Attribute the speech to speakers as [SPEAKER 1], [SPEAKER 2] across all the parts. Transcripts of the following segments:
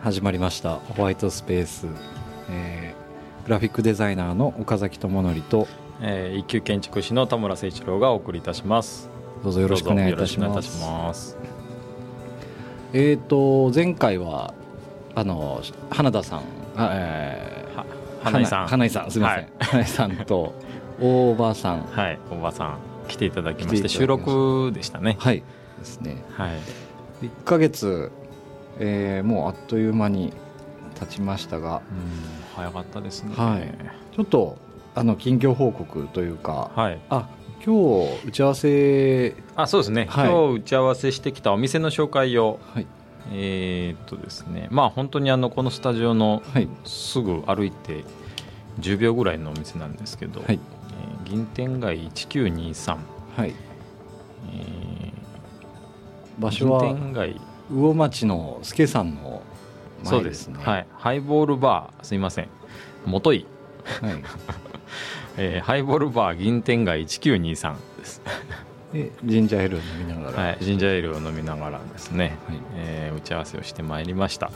[SPEAKER 1] はい始まりました。ホワイトスペース、えー、グラフィックデザイナーの岡崎智則と、
[SPEAKER 2] えー、一級建築士の田村誠一郎がお送りいたします。
[SPEAKER 1] どうぞよろしくお願いいたします。えっ、ー、と前回はあの花田さん
[SPEAKER 2] えー、花井さん。
[SPEAKER 1] 花井さんすみません、はい、花井さんと大場さん。
[SPEAKER 2] はい大場さん。来ていただきまして収録でしたね。
[SPEAKER 1] はい。ですね。はい。1か月えー、もうあっという間に経ちましたが、
[SPEAKER 2] 早かったですね、
[SPEAKER 1] はい、ちょっとあの近況報告というか、はい、あ今日打ち合わせ。
[SPEAKER 2] あそうですね、はい、今日打ち合わせしてきたお店の紹介を、はい、えー、っとですね。まあ本当にあのこのスタジオのすぐ歩いて10秒ぐらいのお店なんですけど、はい。えー、銀天街1923、はい。
[SPEAKER 1] えー、場所は？銀天街魚町の助さんの
[SPEAKER 2] 前ですね。はい。ハイボールバーすいません。もとい、はい。えー、ハイボールバー銀天街1923です。
[SPEAKER 1] でジンジャーエールを飲みながら、
[SPEAKER 2] はい、ジンジャーエールを飲みながらですね、はい。えー、打ち合わせをしてまいりました。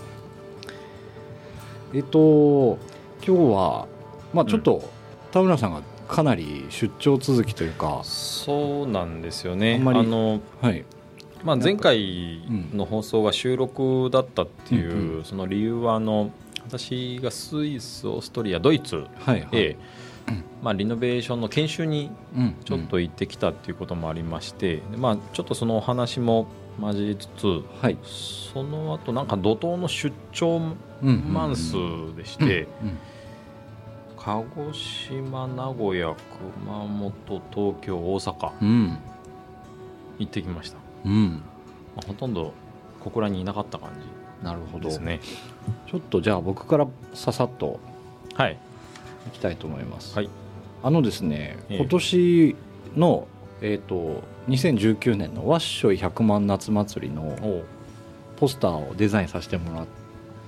[SPEAKER 1] えっと今日はまあちょっと、うん、田村さんがかなり出張続きというか。
[SPEAKER 2] そうなんですよね。あの、はい、まあ、前回の放送が収録だったっていう、その理由はあの私がスイスオーストリアドイツへ、まあ、リノベーションの研修にちょっと行ってきたっていうこともありまして、まあ、ちょっとそのお話も交えつつ、はい、その後なんか怒涛の出張マンスでして、鹿児島名古屋熊本東京大阪、うん、行ってきました。うん、まあ、ほとんど小倉にいなかった感じなるほど。ですね。
[SPEAKER 1] ちょっとじゃあ僕からささっとはい。いきたいと思います、はい、あのですね、今年のえっ、ー、と2019年のワッショイ100万夏祭りのポスターをデザインさせてもらっ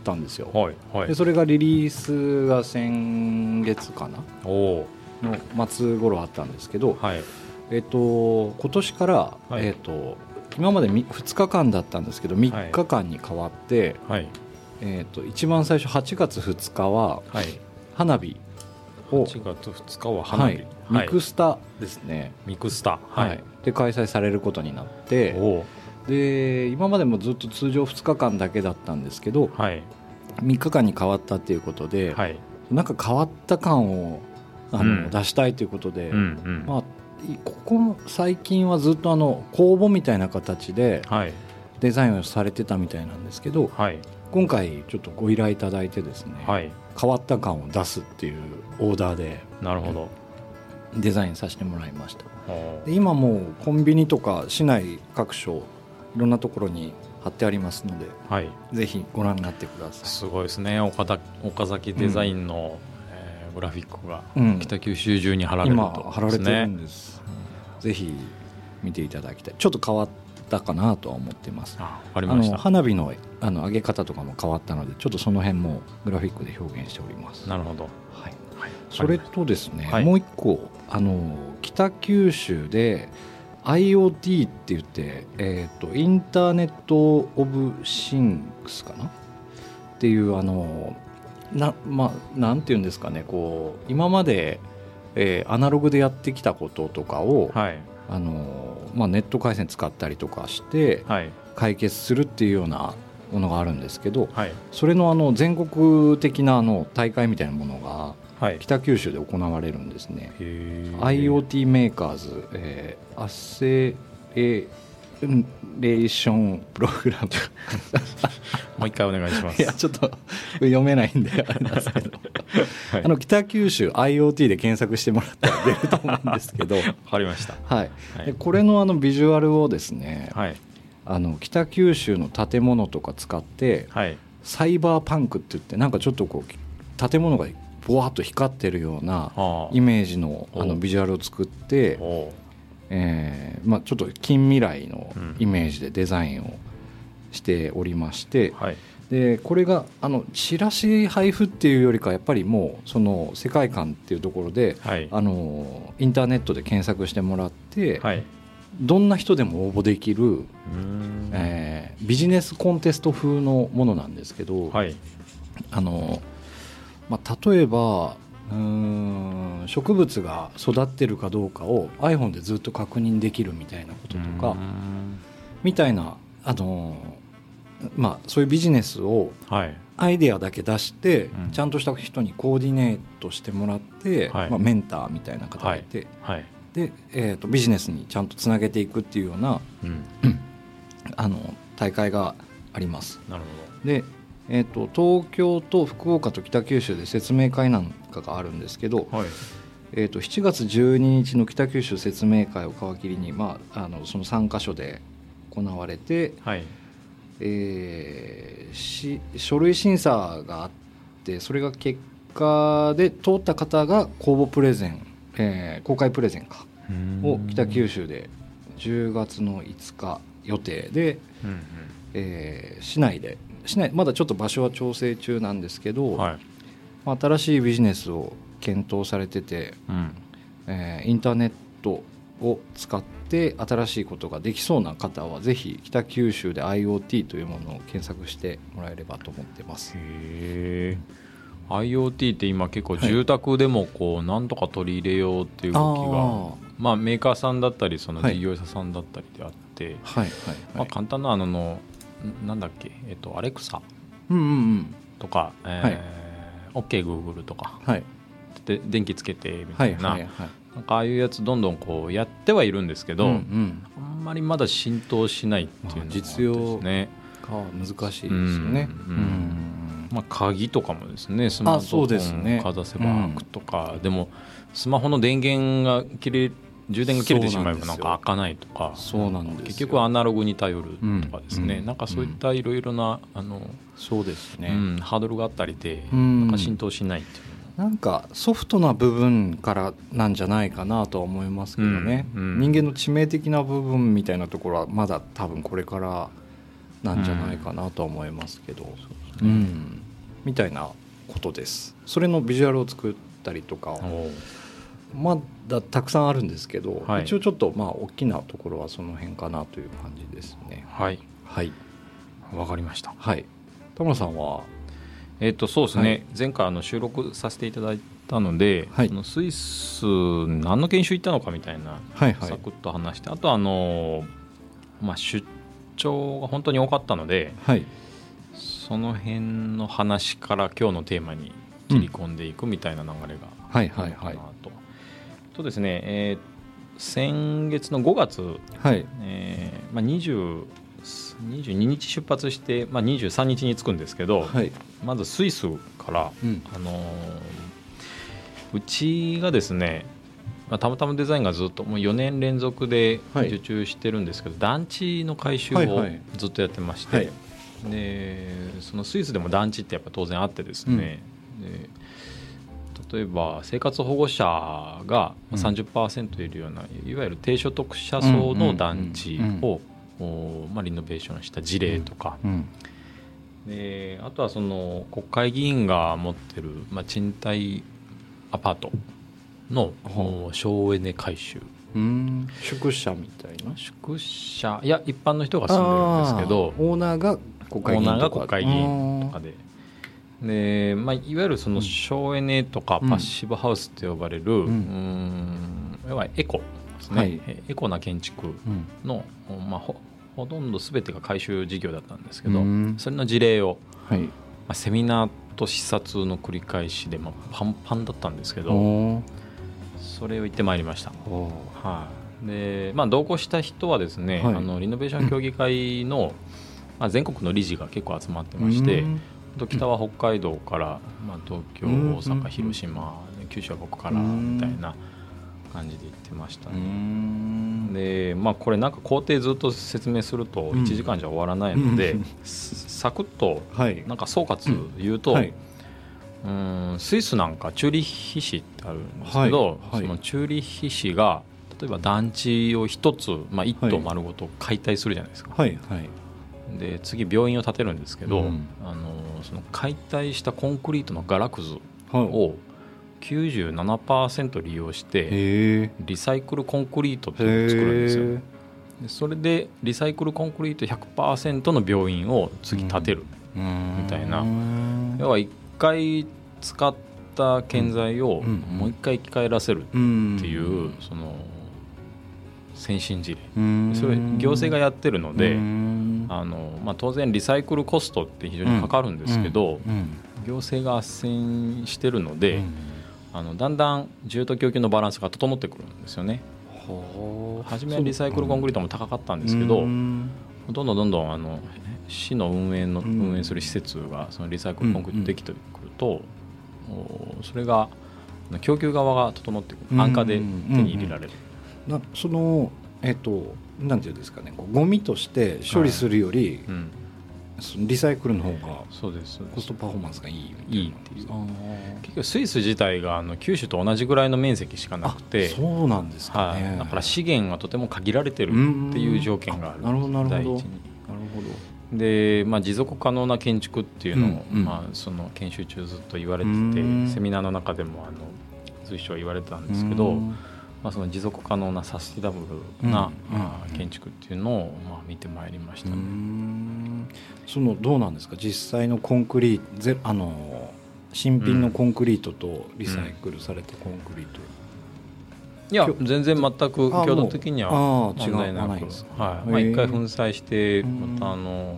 [SPEAKER 1] たんですよ、はいはい、でそれがリリースが先月かな？の末頃あったんですけど、はい、えっ、ー、と今年から、はい、えっ、ー、と今まで2日間だったんですけど3日間に変わって、はい、えーと、一番最初8月2日は花火
[SPEAKER 2] を、8月2日は花火、
[SPEAKER 1] はい、ミクスタですね、
[SPEAKER 2] ミクスタ、
[SPEAKER 1] はい、で開催されることになって。で今までもずっと通常2日間だけだったんですけど、はい、3日間に変わったっていうことで、はい、なんか変わった感をあの、うん、出したいということで、うんうん、まあ、ここ最近はずっとあの公募みたいな形でデザインをされてたみたいなんですけど、はい、今回ちょっとご依頼いただいてですね、はい、変わった感を出すっていうオーダーで
[SPEAKER 2] なるほど。
[SPEAKER 1] デザインさせてもらいました。で今もうコンビニとか市内各所いろんなところに貼ってありますので、はい、ぜひご覧になってください。
[SPEAKER 2] すごいですね。岡田岡崎デザインの、うんグラフィックが北九州中に貼られると、ね、
[SPEAKER 1] 今貼られてるんです、うん、ぜひ見ていただきたい。ちょっと変わったかなとは思ってます。ああの花火のあの上げ方とかも変わったのでちょっとその辺もグラフィックで表現しております。
[SPEAKER 2] なるほど、
[SPEAKER 1] はい。はい、それとですね、はい、もう一個あの北九州で IoT って言って、えーと、とインターネット・オブ・シングスかな？っていうあのな,、まあ、なんていうんですかねこう今まで、えー、アナログでやってきたこととかを、はい、あのまあ、ネット回線使ったりとかして、はい、解決するっていうようなものがあるんですけど、はい、それのあの全国的なあの大会みたいなものが北九州で行われるんですね。IoT メーカーズ、えー、アセエレーションプログラム。
[SPEAKER 2] もう一回お願いします。
[SPEAKER 1] いやちょっと読めないんであれなんですけど、はい、あの北九州 IoT で検索してもらったら出ると思うんですけど。
[SPEAKER 2] 分かりました、
[SPEAKER 1] はい、でこれのあのビジュアルをですね、はい、あの北九州の建物とか使って、はい、サイバーパンクって言ってなんかちょっとこう建物がぼわっと光ってるようなイメージのあのビジュアルを作ってえーまあ、ちょっと近未来のイメージでデザインをしておりまして、うんはい、でこれがあのチラシ配布っていうよりかやっぱりもうその世界観っていうところで、はい、あのインターネットで検索してもらって、はい、どんな人でも応募できる、えー、ビジネスコンテスト風のものなんですけど、はい、あのまあ、例えばうん植物が育ってるかどうかを iPhone でずっと確認できるみたいなこととかみたいなあの、まあ、そういうビジネスをアイデアだけ出して、ちゃんとした人にコーディネートしてもらって、まあ、メンターみたいな方がい。て、で、えーと、ビジネスにちゃんとつなげていくっていうような、あの大会があります。なるほど。でえーと、東京と福岡と北九州で説明会なんかがあるんですけど、はい、えーと、7月12日の北九州説明会を皮切りに、まあ、あのその3か所で行われて、はい。えー、し書類審査があってそれが結果で通った方が公募プレゼン、えー、公開プレゼンかを北九州で10月の5日予定で、うんうん、えー、市内で市内まだちょっと場所は調整中なんですけど、はい、まあ、新しいビジネスを検討されてて、うん、えー、インターネットを使って新しいことができそうな方はぜひ北九州で IoT というものを検索してもらえればと思ってます。へ
[SPEAKER 2] IoT って今結構住宅でもこうなんとか取り入れようっていう動きが、はい、まあ、メーカーさんだったりその事業者さんだったりであって、はい。まあ、簡単なあのなんだっけ、えっと、アレクサとか、OKGoogle、とか、はい、で電気つけてみたいな,、なんかああいうやつどんどんこうやってはいるんですけど、うんうん、あんまりまだ浸透しないっていう実用
[SPEAKER 1] が難しいですよね。
[SPEAKER 2] まあ、鍵とかもですねスマホンかざせば開くとか、でもスマホの電源が切れ充電が切れてしまえばなんか開かないとか。
[SPEAKER 1] そうなん
[SPEAKER 2] 結局アナログに頼るとかですね、うん、なんかそういったいろいろなあの
[SPEAKER 1] そうですね、
[SPEAKER 2] うん、ハードルがあったりで、なんか浸透しないっていう。
[SPEAKER 1] なんかソフトな部分からなんじゃないかなとは思いますけどね、人間の致命的な部分みたいなところはまだ多分これからなんじゃないかなとは思いますけど、みたいなことです。それのビジュアルを作ったりとかまだたくさんあるんですけど、はい、一応ちょっとまあ大きなところはその辺かなという感じですね。
[SPEAKER 2] はい。はい。わかりました。
[SPEAKER 1] はい。田村さんは？
[SPEAKER 2] えっ、ー、とそうですね、はい、前回あの収録させていただいたので、はい、のスイス何の研修行ったのかみたいな、はいはい、サクッと話してあとあのまあ出張が本当に多かったので、はい、その辺の話から今日のテーマに切り込んでいくみたいな流れが、はいはいはいと。とですね、えー、先月の5月、はい。えーまあ、20 22日出発して、まあ、23日に着くんですけど、はい、まずスイスから、うん、あのー、うちがですね、まあ、たまたまデザインがずっともう4年連続で受注してるんですけど、はい、団地の改修をずっとやってまして、はいはい、でそのスイスでも団地ってやっぱ当然あってですね、うん、で例えば生活保護者が30%いるような、いわゆる低所得者層の団地をまあ、リノベーションした事例とか、であとはその国会議員が持ってる、まあ、賃貸アパートの省エネ改修
[SPEAKER 1] 宿舎みたいな？
[SPEAKER 2] 宿舎。いや一般の人が住んでるんですけど。
[SPEAKER 1] オーナーが国会議員とか。
[SPEAKER 2] 国会議員とかでで、まあ、いわゆるその省エネとかパッシブハウスと呼ばれる、うん、いわゆるエコですね、はい、エコな建築の、まあ、ほほとんど全てが改修事業だったんですけど、それの事例を、はい。まあ、セミナーと視察の繰り返しで、まあ、パンパンだったんですけどそれを言ってまいりました。はい。でまあ、同行した人はですね、はい、あのリノベーション協議会の、まあ、全国の理事が結構集まってまして、北は北海道から、まあ、東京、大阪、広島、九州はここからみたいな感じで言ってましたね。でまあこれなんか工程ずっと説明すると1時間じゃ終わらないので、サクッとなんか総括言うと、はい、うんスイスなんかチューリッヒ市ってあるんですけど、はい、そのチューリッヒ市が例えば団地を一つ、まあ、一棟丸ごと解体するじゃないですか。はい。はいで次病院を建てるんですけど、うん、あのその解体したコンクリートのガラクズを97%利用してリサイクルコンクリートっていうのを作るんですよ。それでリサイクルコンクリート100%の病院を次建てる。みたいな、要は1回使った建材をもう一回生き返らせるっていうその先進事例。それ行政がやってるのであの、まあ、当然リサイクルコストって非常にかかるんですけど行政が斡旋してるのであのだんだん需要と供給のバランスが整ってくるんですよね。初めはリサイクルコンクリートも高かったんですけどどん。どんどんどんあの市の運営の運営する施設がそのリサイクルコンクリートできてくるとそれが供給側が整ってくる。安価で手に入れられる。
[SPEAKER 1] なそのえっとなんていうんですかねゴミとして処理するより、はい。うん。リサイクルの方がコストパフォーマンスがいい。
[SPEAKER 2] いいっていう。結局スイス自体があの九州と同じぐらいの面積しかなくて
[SPEAKER 1] そうなんですか、ね、
[SPEAKER 2] はい、だから資源がとても限られてるっていう条件がある。
[SPEAKER 1] なるほどなるほど。なるほ
[SPEAKER 2] ど。で、まあ、持続可能な建築っていうのを、うんうん、まあ、その研修中ずっと言われててセミナーの中でもあの随所言われてたんですけど、まあ、その持続可能なサスティナブルな、うん、建築っていうのを、まあ、見てまいりましたね。
[SPEAKER 1] そのどうなんですか？実際のコンクリートぜあの新品のコンクリートとリサイクルされたコンクリート、
[SPEAKER 2] いや全然全く強度的には問題なく。はい。まあ、一回粉砕してまたあの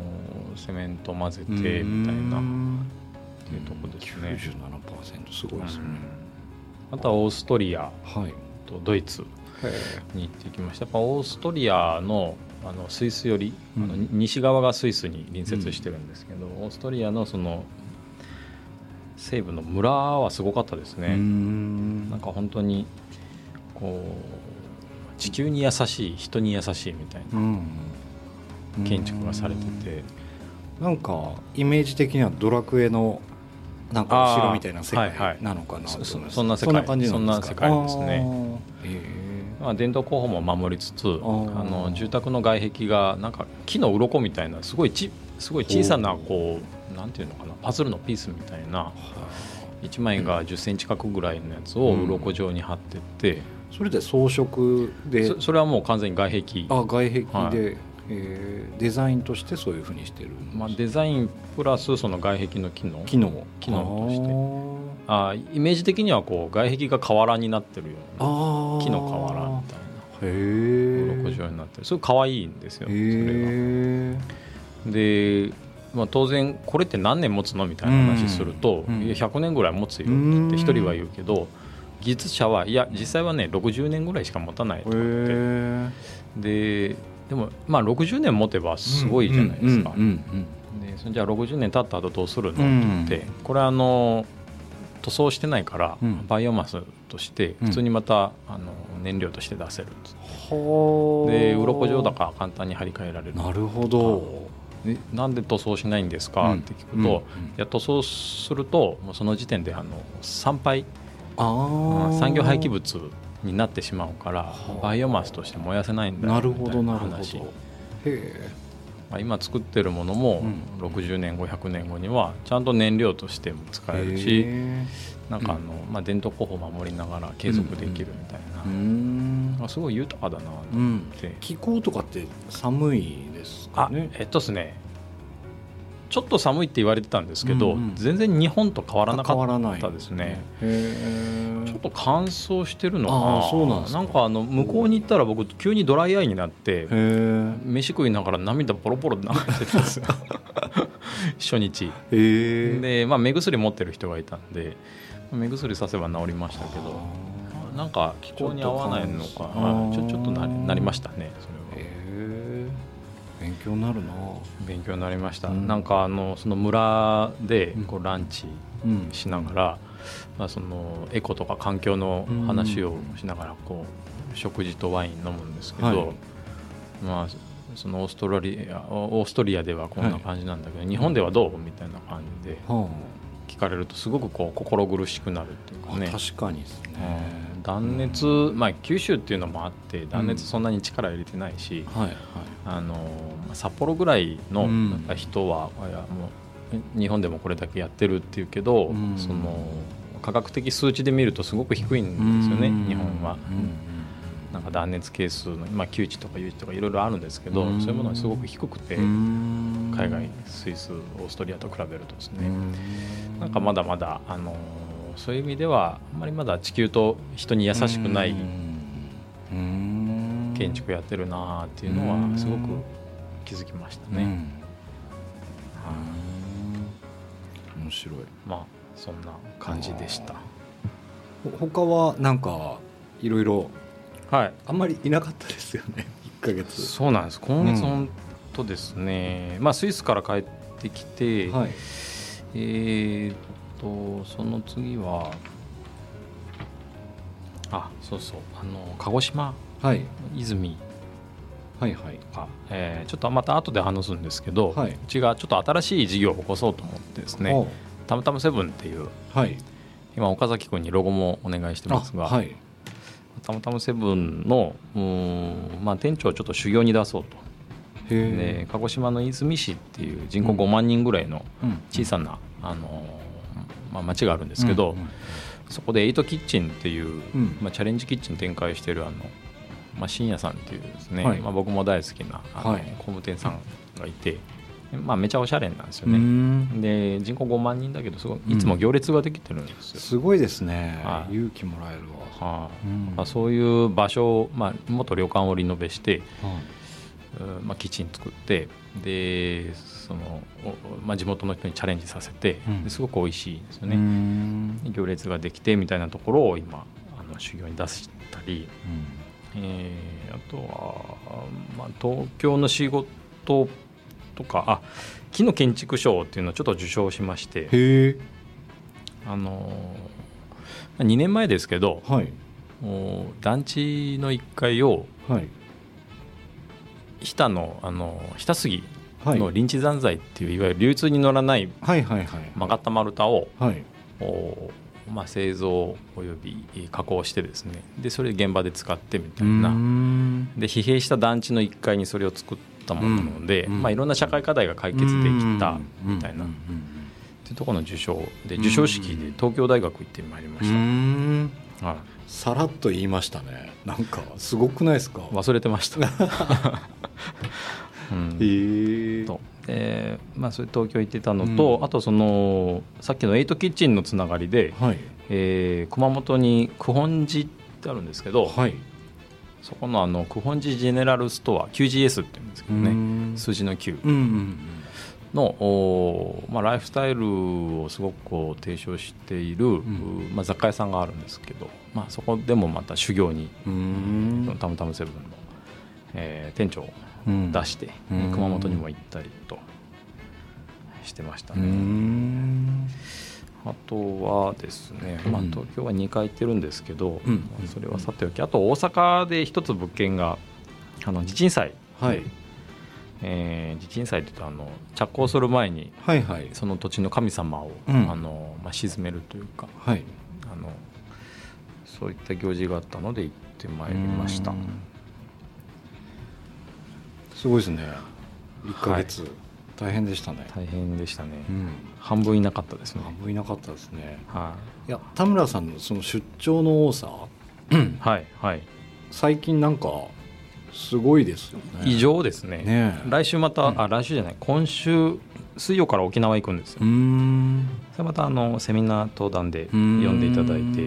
[SPEAKER 2] セメント混ぜてみたいな。っていうところですね。
[SPEAKER 1] 97%すごいですね、
[SPEAKER 2] あとはオーストリアとドイツに行ってきました。やっぱオーストリアのあのスイスより、あの西側がスイスに隣接してるんですけど、オーストリアのその西部の村はすごかったですね。なんか本当にこう地球に優しい人に優しいみたいな建築がされてて。
[SPEAKER 1] なんかイメージ的にはドラクエのなんか後ろみたいな世界なのかな、はいはい、
[SPEAKER 2] そそんな世界。そんな世界ですね。まあ、伝統工法も守りつつあの住宅の外壁がなんか木の鱗みたいなすごいちすごい小さなこうなんていうのかなパズルのピースみたいな1枚が1 0センチ角ぐらいのやつを鱗状に貼ってって、
[SPEAKER 1] それで装飾で？
[SPEAKER 2] それはもう完全に外壁。
[SPEAKER 1] あ外壁で、はい、えー、デザインとしてそういうふうにしてる
[SPEAKER 2] まあ、デザインプラスその外壁の機能？
[SPEAKER 1] 機能。
[SPEAKER 2] 機能として。あイメージ的にはこう外壁が瓦になってるような木の瓦みたいな。鱗状になってる。それ可愛いんですよそれが。で、まあ、当然これって何年持つのみたいな話すると、うん、いや100年ぐらい持つよって一人は言うけど技術者はいや実際はね60年ぐらいしか持たないとかって。ででもまあ60年持てばすごいじゃないですか。でそれじゃあ60年経った後どうするの？って言ってこれあの塗装してないから、うん、バイオマスとして普通にまた、あの燃料として出せるで鱗状だから簡単に張り替えられる。
[SPEAKER 1] なるほど。
[SPEAKER 2] なんで塗装しないんですか、って聞くと、いや塗装するともうその時点であの産廃産業廃棄物になってしまうからバイオマスとして燃やせないんだ
[SPEAKER 1] なるほどなるほど。へ
[SPEAKER 2] え。まあ、今作ってるものも60年後100年後にはちゃんと燃料としても使えるしなんかあの、まあ、伝統工法を守りながら継続できるみたいな、うん。うん、すごい豊かだなって、
[SPEAKER 1] 気候とかって寒いですかね？
[SPEAKER 2] えっとですねちょっと寒いって言われてたんですけど、うんうん、全然日本と変わらなかったですね。ちょっと乾燥してるのかな。そうなんなんかあの向こうに行ったら僕急にドライアイになって飯食いながら涙ポロポロ流れてたんですよ。初日で、まあ、目薬持ってる人がいたんで目薬させば治りましたけどなんか気候に合わないのかちょちょっとななりましたねそれ
[SPEAKER 1] 強になるな。
[SPEAKER 2] 勉強になりました、うん、なんかあのその村でこうランチしながら、まあ、そのエコとか環境の話をしながらこう食事とワイン飲むんですけど、はい、まあそのオーストラリアオーストリアではこんな感じなんだけど、はい、日本ではどうみたいな感じで聞かれるとすごくこう心苦しくなるっていうかね。
[SPEAKER 1] 確かにですね、
[SPEAKER 2] 断熱、まあ、九州っていうのもあって断熱そんなに力入れてないし、はいはい、あの札幌ぐらいの人は、いやもう日本でもこれだけやってるっていうけど、その科学的数値で見るとすごく低いんですよね、日本は。なんか断熱係数の今9値とか有値とかいろいろあるんですけどそういうものがすごく低くて海外スイスオーストリアと比べるとですね。なんかまだまだあのそういう意味ではあんまりまだ地球と人に優しくない建築やってるなっていうのはすごく気づきましたね。
[SPEAKER 1] 面白い。
[SPEAKER 2] まあそんな感じでした。
[SPEAKER 1] 他はなんかいろいろ
[SPEAKER 2] はい。
[SPEAKER 1] あんまりいなかったですよね。1か月。
[SPEAKER 2] そうなんです。今月本当ですね、うん、まあスイスから帰ってきて、はい、えっとその次はあそうそうあの鹿児島、
[SPEAKER 1] はい、
[SPEAKER 2] 泉
[SPEAKER 1] はいはい。
[SPEAKER 2] えー、ちょっとまた後で話すんですけど、はい、うちがちょっと新しい事業を起こそうと思ってですね「たむたむセブン」っていう、はい、今岡崎君にロゴもお願いしてますが、はい、たむたむセブンのうん、まあ、店長をちょっと修行に出そうと。で鹿児島の出水市っていう人口5万人ぐらいの小さな、うん、あのまあ、町があるんですけど、うんうん、そこでエイトキッチンっていう、まあ、チャレンジキッチン展開してるあのまあ、深夜さんっていうですね、はい、まあ、僕も大好きなあの、はい、工務店さんがいて、まあ、めちゃおしゃれなんですよね。で人口5万人だけどすごいいつも行列ができてるんですよ、うん、
[SPEAKER 1] すごいですね、はい、勇気もらえるわ、
[SPEAKER 2] はあまあ、そういう場所を、まあ、元旅館をリノベして、はあまあ、キッチン作ってでその、まあ、地元の人にチャレンジさせて、うん、すごく美味しいですよね。行列ができてみたいなところを今あの修行に出したり、うん。えー、あとは、まあ、東京の仕事とかあ木の建築賞っていうのをちょっと受賞しましてあの2年前ですけど、はい、団地の1階を、はい、日田のあの日田杉の臨地残材っていういわゆる流通に乗らない曲がった丸太を、はい、まあ、製造および加工してですね。でそれ現場で使ってみたいな。で疲弊した団地の1階にそれを作ったものなので、まあ、いろんな社会課題が解決できたみたいな。っていうところの受賞で授賞式で東京大学行ってまいりまし
[SPEAKER 1] た。はい。さらっと言いましたね。なんかすごくないですか？
[SPEAKER 2] 忘れてました、
[SPEAKER 1] うん、
[SPEAKER 2] と。で、まあ、それ東京行ってたのと、うん、あとそのさっきのエイトキッチンのつながりで、はい、えー、熊本に九本寺ってあるんですけど、はい、そこのあの九本寺ジェネラルストア QGS って言うんですけどね。数字の9、うんうんうん。のお、まあ、ライフスタイルをすごくこう提唱している、うん、まあ、雑貨屋さんがあるんですけど、まあ、そこでもまた修行にたむたむセブンの、えー、店長出して、うん、熊本にも行ったりと。してましたね。あとはですね、まあ、東京は2回行ってるんですけど、うん、それはさておき。あと大阪で一つ物件があの地震災、はい。えー、地震災というとあの着工する前に、はいはい、その土地の神様を、うん、あのまあ、沈めるというか、はい、あのそういった行事があったので行ってまいりました。
[SPEAKER 1] すごいですね。1か月、はい、大変でしたね。
[SPEAKER 2] 大変でしたね、うん、半分いなかったですね。
[SPEAKER 1] 半分いなかったですね。はい、いや田村さんのその出張の多さ。
[SPEAKER 2] はいはい。
[SPEAKER 1] 最近なんかすごいですよね。
[SPEAKER 2] 異常ですね。ね来週また、うん、あ来週じゃない。今週水曜から沖縄行くんですよ。うん。それまたあのセミナー登壇で読んでいただいて。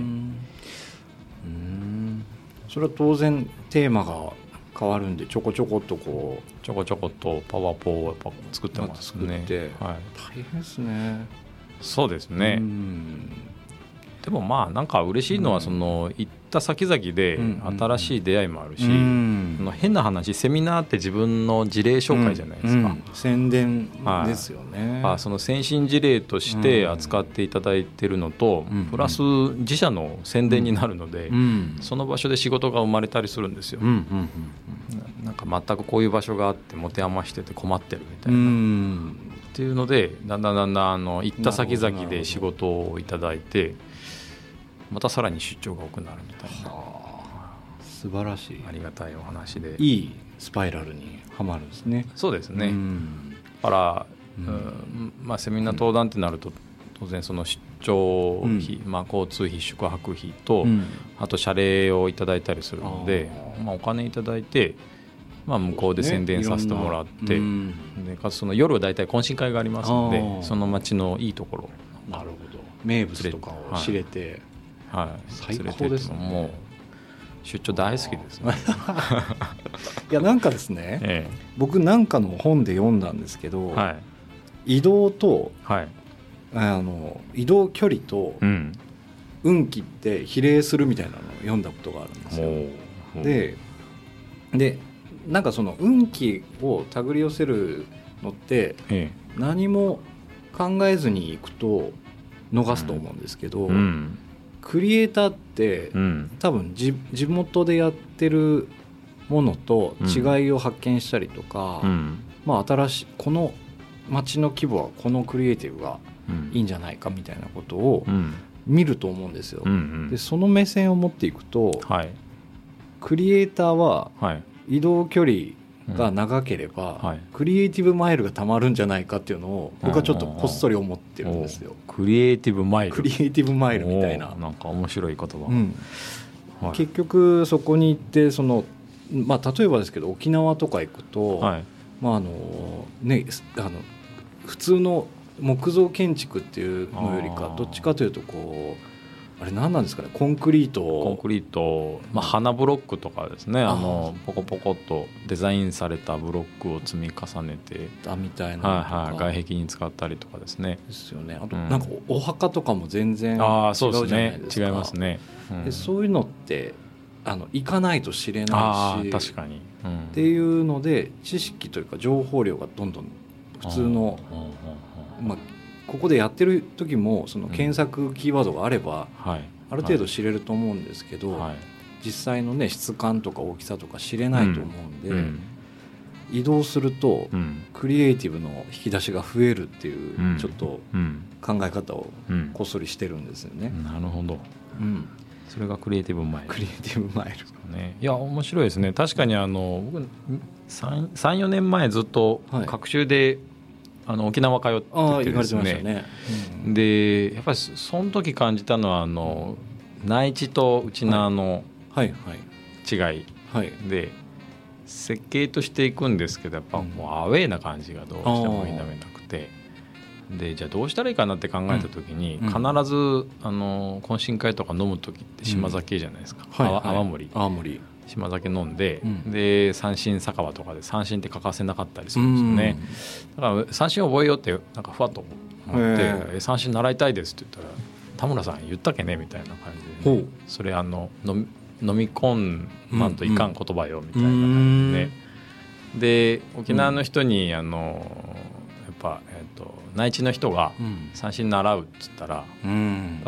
[SPEAKER 2] うん。
[SPEAKER 1] それは当然テーマが変わるんでちょこちょこっとこ
[SPEAKER 2] うちょこちょこっとパワーポをやっぱ作ってますね、
[SPEAKER 1] はい、大変ですね。
[SPEAKER 2] そうですねでもまあなんか嬉しいのはその行った先々で新しい出会いもあるし、変な話セミナーって自分の事例紹介じゃないですか、うん。うん、
[SPEAKER 1] 宣伝ですよね、
[SPEAKER 2] はい、あその先進事例として扱っていただいてるのと、うん、プラス自社の宣伝になるので、その場所で仕事が生まれたりするんですよ、なんか全くこういう場所があって持て余してて困ってるみたいな、っていうのでだんだんだんだんあの行った先々で仕事をいただいてまたさらに出張が多くなるみたいな。
[SPEAKER 1] 素晴らしい。
[SPEAKER 2] ありがたいお話で。
[SPEAKER 1] いいスパイラルにはまるんですね。
[SPEAKER 2] そうですね、うん、から、うん、まあ、セミナー登壇ってなると当然その出張費、うん、まあ、交通費宿泊費と、うん、あと謝礼をいただいたりするのでまあ、お金いただいて、まあ、向こうで宣伝させてもらって、ね、でかつその夜は大体懇親会がありますのでその町のいいところ。
[SPEAKER 1] なるほど。名物とかを知れて、
[SPEAKER 2] はい、はい、最高ですね。もう出張大好きですね。
[SPEAKER 1] いやなんかですね、ええ、僕なんかの本で読んだんですけど、はい、移動と、はい、あの移動距離と、うん、運気って比例するみたいなのを読んだことがあるんですよ。ででなんかその運気を手繰り寄せるのって、ええ、何も考えずにいくと逃すと思うんですけど、うん、クリエイターって、うん、多分地元でやってるものと違いを発見したりとか、うん、まあ、新しいこの街の規模はこのクリエイティブがいいんじゃないかみたいなことを見ると思うんですよ。うんうん、でその目線を持っていくと、はい、クリエイターは移動距離が長ければ、はい、クリエイティブマイルがたまるんじゃないかっていうのを僕はちょっとこっそり思ってるんですよ。
[SPEAKER 2] クリエイティブマイル。
[SPEAKER 1] クリエイティブマイルみたいな。
[SPEAKER 2] なんか面白い言葉、うん。
[SPEAKER 1] はい、結局そこに行ってその、まあ、例えばですけど沖縄とか行くと、はい、まああのね、あの普通の木造建築っていうのよりかどっちかというとこうあれ何なんですかね？コンクリート。
[SPEAKER 2] コンクリート、まあ、花ブロックとかですね。あのポコポコっとデザインされたブロックを積み重ねて。
[SPEAKER 1] だみたい
[SPEAKER 2] な、はいはい、外壁に使ったりとかですね。
[SPEAKER 1] ですよね。あと、なんかお墓とかも全然違うじゃないですか。
[SPEAKER 2] 違いますね、
[SPEAKER 1] うん、でそういうのってあの行かないと知れないし
[SPEAKER 2] 確かに、
[SPEAKER 1] うん、っていうので知識というか情報量がどんどん普通の、まあ、ここでやってる時もその検索キーワードがあれば、ある程度知れると思うんですけど、実際のね質感とか大きさとか知れないと思うんで、移動するとクリエイティブの引き出しが増えるっていうちょっと考え方をこっそりしてるんですよね。
[SPEAKER 2] なるほど、うん、それがクリエイティブマイル。
[SPEAKER 1] クリエイティブマイ
[SPEAKER 2] ル、ね、いや面白いですね。確かにあの僕34年前ずっと学習であの沖縄通っててですね、ねうん、でやっぱりその時感じたのはあの内地と内縄の違い。で設計としていくんですけどやっぱもうアウェーな感じがどうしても否めなくて。でじゃあどうしたらいいかなって考えた時に、必ずあの懇親会とか飲む時って島酒じゃないですか、泡盛。
[SPEAKER 1] 泡盛
[SPEAKER 2] 島酒飲んで、うん、で三振酒場とかで三振って欠かせなかったりするんですよね、だから三振覚えようってなんかふわっと思って「三振習いたいです」って言ったら「田村さん言ったっけね?」みたいな感じで、ね、それあの飲み込まんといかん言葉よみたいな感じで。ね、で沖縄の人にあのやっぱ、えー、と内地の人が三振習うっつったら、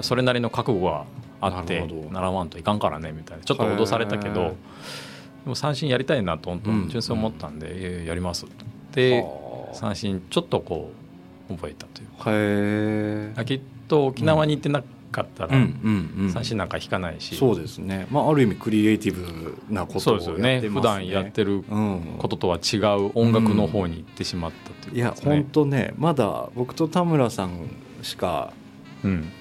[SPEAKER 2] それなりの覚悟はあって習わんといかんからねみたいな。ちょっと脅されたけどでも三振やりたいなと純粋思ったんで、やります。で三振ちょっとこう覚えたというか。きっと沖縄に行ってなかったら三振なんか弾かないし、
[SPEAKER 1] そうですね、まあ、ある意味クリエイティブなことをやってますね。
[SPEAKER 2] 普段やってることとは違う音楽の方に行ってしまったという、
[SPEAKER 1] ね、いや本当ねまだ僕と田村さんしか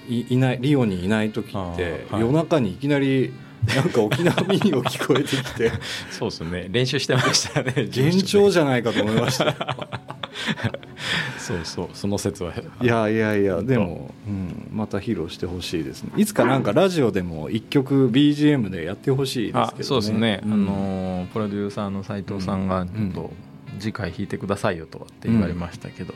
[SPEAKER 1] いいないリオにいない時って、夜中にいきなりなんか沖縄民謡聞こえてきて。
[SPEAKER 2] そうですね。練習してましたね
[SPEAKER 1] 幻聴じゃないかと思いました。
[SPEAKER 2] そうそう。その説は。
[SPEAKER 1] いやいやいやでも、うん、また披露してほしいですね。いつかなんかラジオでも一曲 BGM でやってほしいですけど、ね、
[SPEAKER 2] そうですね、うん、あのプロデューサーの斉藤さんがちょっと、次回弾いてくださいよとかって言われましたけど、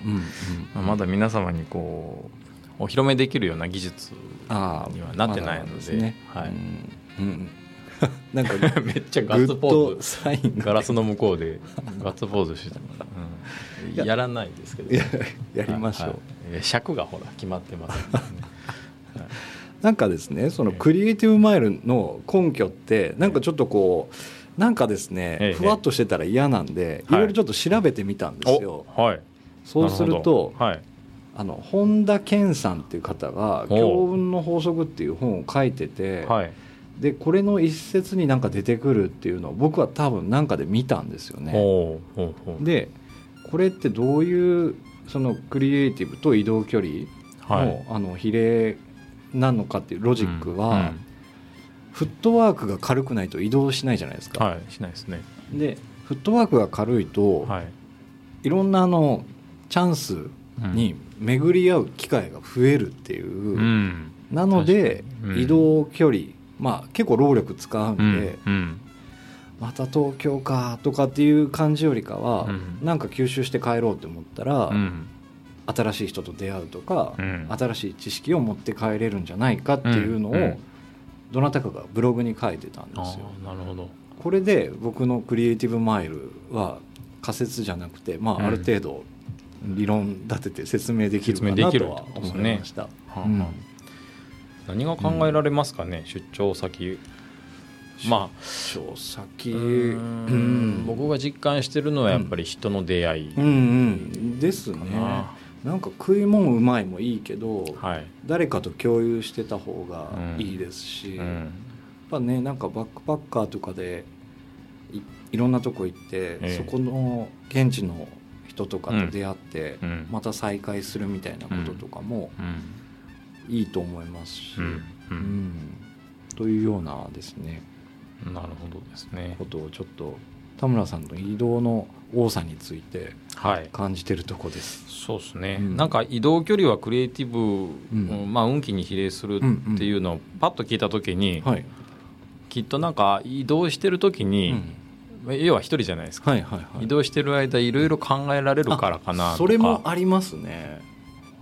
[SPEAKER 2] うん、まだ皆様にこうお披露目できるような技術にはなってないので、ね、はい、うん、なんかめっちゃガッツポーズ。ガラスの向こうでガッツポーズしてた、うん、やらないですけど。
[SPEAKER 1] ややりましょう、
[SPEAKER 2] はい、尺がほら決まってます、ね、
[SPEAKER 1] はい、なんかですねそのクリエイティブマイルの根拠ってなんかちょっとこうなんかですね、ふわっとしてたら嫌なんで、い。ろいろちょっと調べてみたんですよ。はい、そうすると、はい、あの本田健さんっていう方が「教運の法則」っていう本を書いてて、はい、でこれの一節になんか出てくるっていうのを僕は多分何かで見たんですよね。でこれってどういうそのクリエイティブと移動距離の,、あの比例なのかっていうロジックは、フットワークが軽くないと移動しないじゃないですか。
[SPEAKER 2] はい、しないですね。
[SPEAKER 1] でフットワークが軽いと、はい、いろんなあのチャンスに巡り合う機会が増えるっていう、うん、なので、移動距離まあ結構労力使うんで、うん、また東京かとかっていう感じよりかは、うん、なんか吸収して帰ろうと思ったら、新しい人と出会うとか、新しい知識を持って帰れるんじゃないかっていうのを、どなたかがブログに書いてたんですよ。
[SPEAKER 2] なるほど。
[SPEAKER 1] これで僕のクリエイティブマイルは仮説じゃなくて、まあ、ある程度理論立てて説明できるかなとは思いました。
[SPEAKER 2] 何が考えられますかね、出張先。
[SPEAKER 1] まあ出張先。
[SPEAKER 2] 僕が実感してるのはやっぱり人の出会い、
[SPEAKER 1] うんうん、ですね。な。んか食い物うまいもいいけど、はい、誰かと共有してた方がいいですし、うん、やっぱねなんかバックパッカーとかでいいろんなとこ行って、ええ、そこの現地の人とかと出会って、うん、また再会するみたいなこととかもいいと思いますし、うん。というようなですね
[SPEAKER 2] なるほどですね。
[SPEAKER 1] ことをちょっと田村さんの移動の多さについて感じてるとこです、
[SPEAKER 2] はい、そうですね、うん、なんか移動距離はクリエイティブ、うん、まあ、運気に比例するっていうのをパッと聞いた時に、うん。うん、きっとなんか移動してる時に、うん、要は一人じゃないですか、はいはいはい、移動してる間いろいろ考えられるからかな
[SPEAKER 1] それもありますね。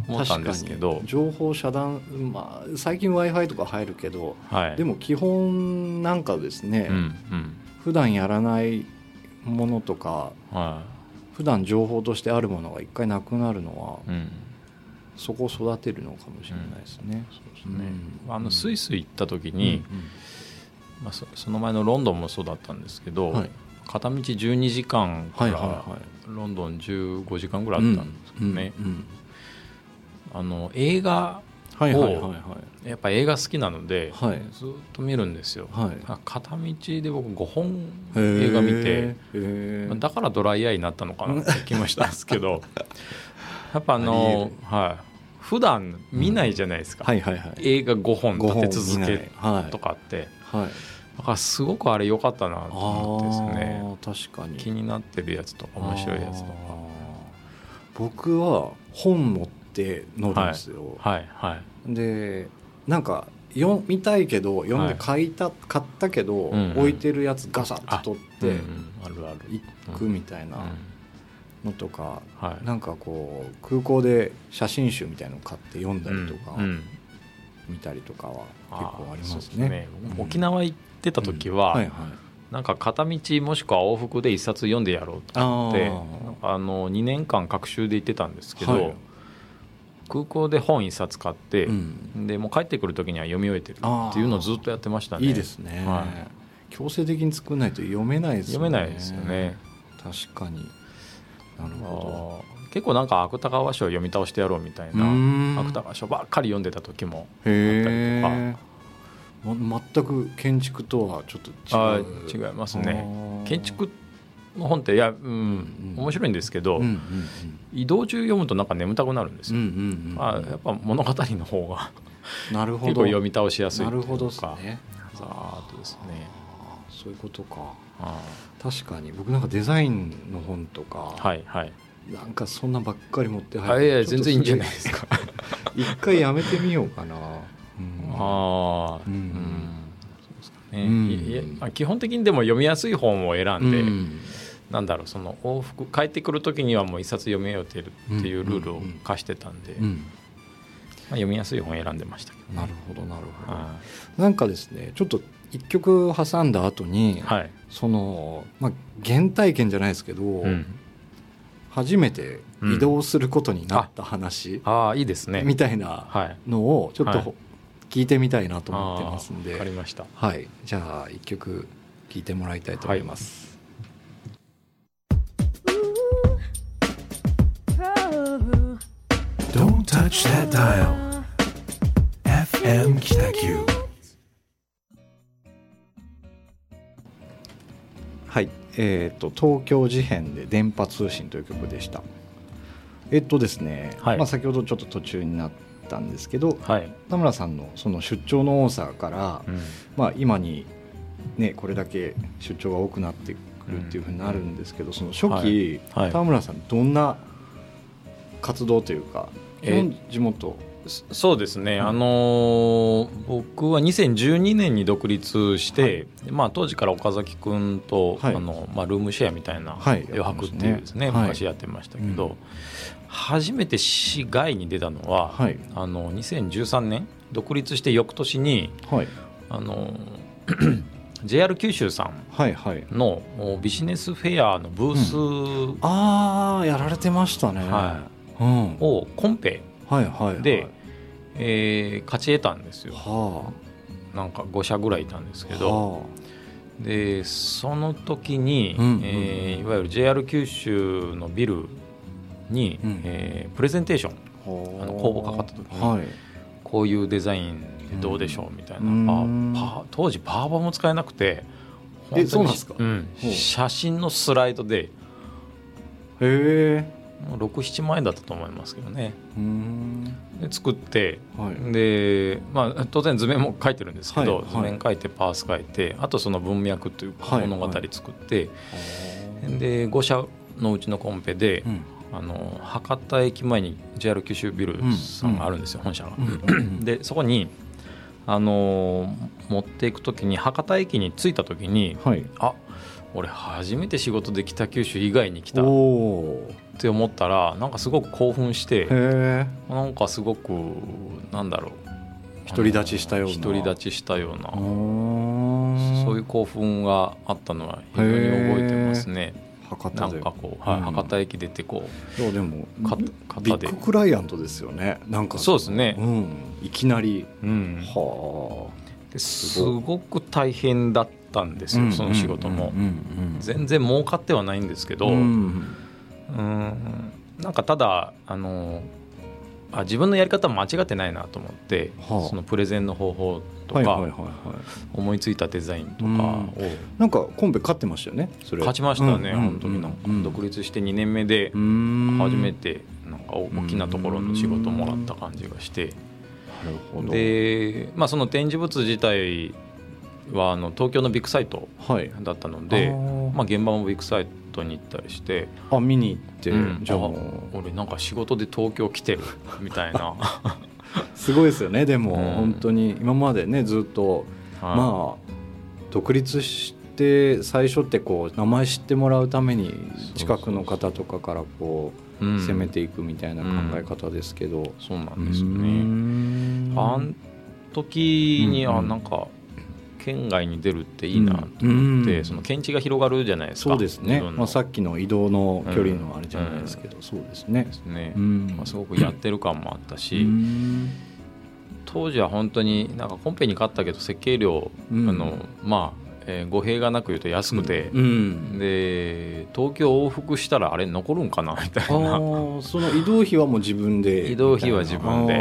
[SPEAKER 2] 思ったんですけど。
[SPEAKER 1] 情報遮断、まあ、最近 w i f i とか入るけど、はい、でも基本なんかですね、うんうん、普段やらないものとか、はい、普段情報としてあるものが一回なくなるのは、うん、そこを育てるのかもしれないですね。
[SPEAKER 2] うん、そうですね、あのスイス行った時に、うんうん、まあ、そその前のロンドンもそうだったんですけど、はい、片道12時間からロンドン15時間ぐらいあったんですけどね、あの映画をやっぱ映画好きなので、はい、ずっと見るんですよ、はい、片道で僕5本映画見てだからドライアイになったのかなって気もしたんですけど。やっぱあのはい。普段見ないじゃないですか、映画5本立て続けとかって、はい、だからすごくあれ良かったなと思ってですね。
[SPEAKER 1] 確かに。
[SPEAKER 2] 気になってるやつとか面白いやつとか。
[SPEAKER 1] 僕は本持って乗るんですよ、
[SPEAKER 2] はい、はい、はい、
[SPEAKER 1] でなんか読みたいけど読んで買いた、はい、買ったけど、うんうん、置いてるやつガサッと取って、うんうん、あるある。行くみたいなのとか、うんうん、なんかこう空港で写真集みたいの買って読んだりとか、うんうん、見たりとかは結構ありますね。すね。
[SPEAKER 2] 沖縄行ってた時は、はいはい。なんか片道もしくは往復で一冊読んでやろうと思ってあの2年間隔週で行ってたんですけど、はい、空港で本一冊買って、うん、でもう帰ってくる時には読み終えてるっていうのをずっとやってましたね。
[SPEAKER 1] いいですね、はい、強制的に作らないと読めないです
[SPEAKER 2] よね。読めないですよね。
[SPEAKER 1] 確かに。なるほ
[SPEAKER 2] ど。結構なんか芥川賞読み倒してやろうみたいな芥川賞ばっかり読んでた時もあったりとか
[SPEAKER 1] 全く建築とはちょっ
[SPEAKER 2] と違う。違いますね。建築の本っていや、うん、うん、面白いんですけど、うんうんうん、移動中読むとなんか眠たくなるんですよ、うんうんうん、まあ、やっぱ物語の方がなるほど。結構読み倒しやすい
[SPEAKER 1] なるほどですね。
[SPEAKER 2] ざーっとですね。
[SPEAKER 1] そういうことか。確かに僕なんかデザインの本とかはいはい。なんかそんなばっかり持って
[SPEAKER 2] 入っていや全然いいんじゃないですか。
[SPEAKER 1] 一回やめてみようかな、うん、ああうん、うん。
[SPEAKER 2] ね、基本的にでも読みやすい本を選んで、うん。なんだろうその往復帰ってくる時にはもう一冊読めようっていうルールを課してたんで、まあ、読みやすい本選んでましたけど、
[SPEAKER 1] ね、なるほどなるほど、はなんかですねちょっと一曲挟んだ後に、はい、そのまあ原体験じゃないですけど、うん、初めて移動することになった話、
[SPEAKER 2] うん、ああいいですね。
[SPEAKER 1] みたいなのをちょっと聞いてみたいなと思ってますんで、
[SPEAKER 2] わ、はい、かりました。
[SPEAKER 1] はい。じゃあ一曲聞いてもらいたいと思います、はい Don't touch that dial. FM 北九はい、えっ、ー、と東京事変で電波通信という曲でした。えっとですね、はい、まあ先ほどちょっと途中になっったんですけど、
[SPEAKER 2] はい、
[SPEAKER 1] 田村さんのその出張の多さから、うん、まあ、今に、ね、これだけ出張が多くなってくるっていうふうになるんですけど、その初期、はい、田村さんどんな活動というか、えー、地元
[SPEAKER 2] そうですね、うん、あのー、僕は2012年に独立して、はい、まあ、当時から岡崎君と、はい、あのまあ、ルームシェアみたいな余白っていうですね、はい、昔やってましたけど、うん、初めて市外に出たのは、あの2013年独立して翌年に、あの JR 九州さんのビジネスフェアのブース、
[SPEAKER 1] うん、ああやられてましたね、
[SPEAKER 2] はい。うん、をコンペはいはいで、えー、勝ち得たんですよ、はあ、なんか5社ぐらいいたんですけど、はあ、でその時に、うんうん、えー、いわゆる JR 九州のビルに、うん、えー、プレゼンテーションあの公募かかった時に、はい、こういうデザインでどうでしょうみたいな、うん、パ当時パワーバも使えなくて
[SPEAKER 1] えそうなんですか、
[SPEAKER 2] うん、写真のスライドでへ
[SPEAKER 1] え。
[SPEAKER 2] 67万円だったと思いますけどね。で作って、はい、でまあ、当然図面も書いてるんですけど、はい、図面書いてパース書いてあとその文脈というか物語作って、はい、で5社のうちのコンペで、うん、あの博多駅前に JR 九州ビルさんがあるんですよ、うん、本社が。でそこにあの持っていく時に博多駅に着いた時に、はい、あ俺初めて仕事で北九州以外に来たって思ったらなんかすごく興奮してなんかすごくなんだろう。
[SPEAKER 1] 独り立ちしたような。
[SPEAKER 2] 独り立ちしたような。そういう興奮があったのは非常に覚えてますね。博多なんかこう、はい、博多駅出てこ
[SPEAKER 1] ういやでもビッグクライアントですよね。なんか。
[SPEAKER 2] そうですね、
[SPEAKER 1] うん、いきなり、
[SPEAKER 2] うん、はあ。すごく大変だったんですよ、その仕事も、全然儲かってはないんですけど、うん。なんかただあのあ自分のやり方間違ってないなと思って、はあ、そのプレゼンの方法とか、思いついたデザインとかを。
[SPEAKER 1] なんかコンペ勝ってましたよね
[SPEAKER 2] それ。勝ちましたね、うん、本当に。なんか独立して2年目で初めてなんか大きなところの仕事をもらった感じがして。
[SPEAKER 1] なるほど。
[SPEAKER 2] で、まあ、その展示物自体はあの東京のビッグサイトだったので、はい、まあ、現場もビッグサイトに行ったりして。
[SPEAKER 1] あ見に行って、う
[SPEAKER 2] ん、じゃあ俺なんか仕事で東京来てるみたいな
[SPEAKER 1] すごいですよねでも、うん、本当に。今までねずっと、まあ独立して最初ってこう名前知ってもらうために近くの方とかからこう攻めていくみたいな考え方ですけど、うん、
[SPEAKER 2] そうなんですよね。あん時に、あなんか県外に出るっていいなと思って、うん、その検知が広がるじゃないですか。
[SPEAKER 1] そうですね、まあ、さっきの移動の距離のあれじゃないですけど、うん、そうですね。
[SPEAKER 2] ですね、まあ、すごくやってる感もあったし、当時は本当になんかコンペに勝ったけど設計料、あのまあえー、語弊がなく言うと安くて、うん、で東京往復したらあれ残るんかなみたいな。
[SPEAKER 1] その移動費はもう自分で
[SPEAKER 2] 移動費は自分で。だ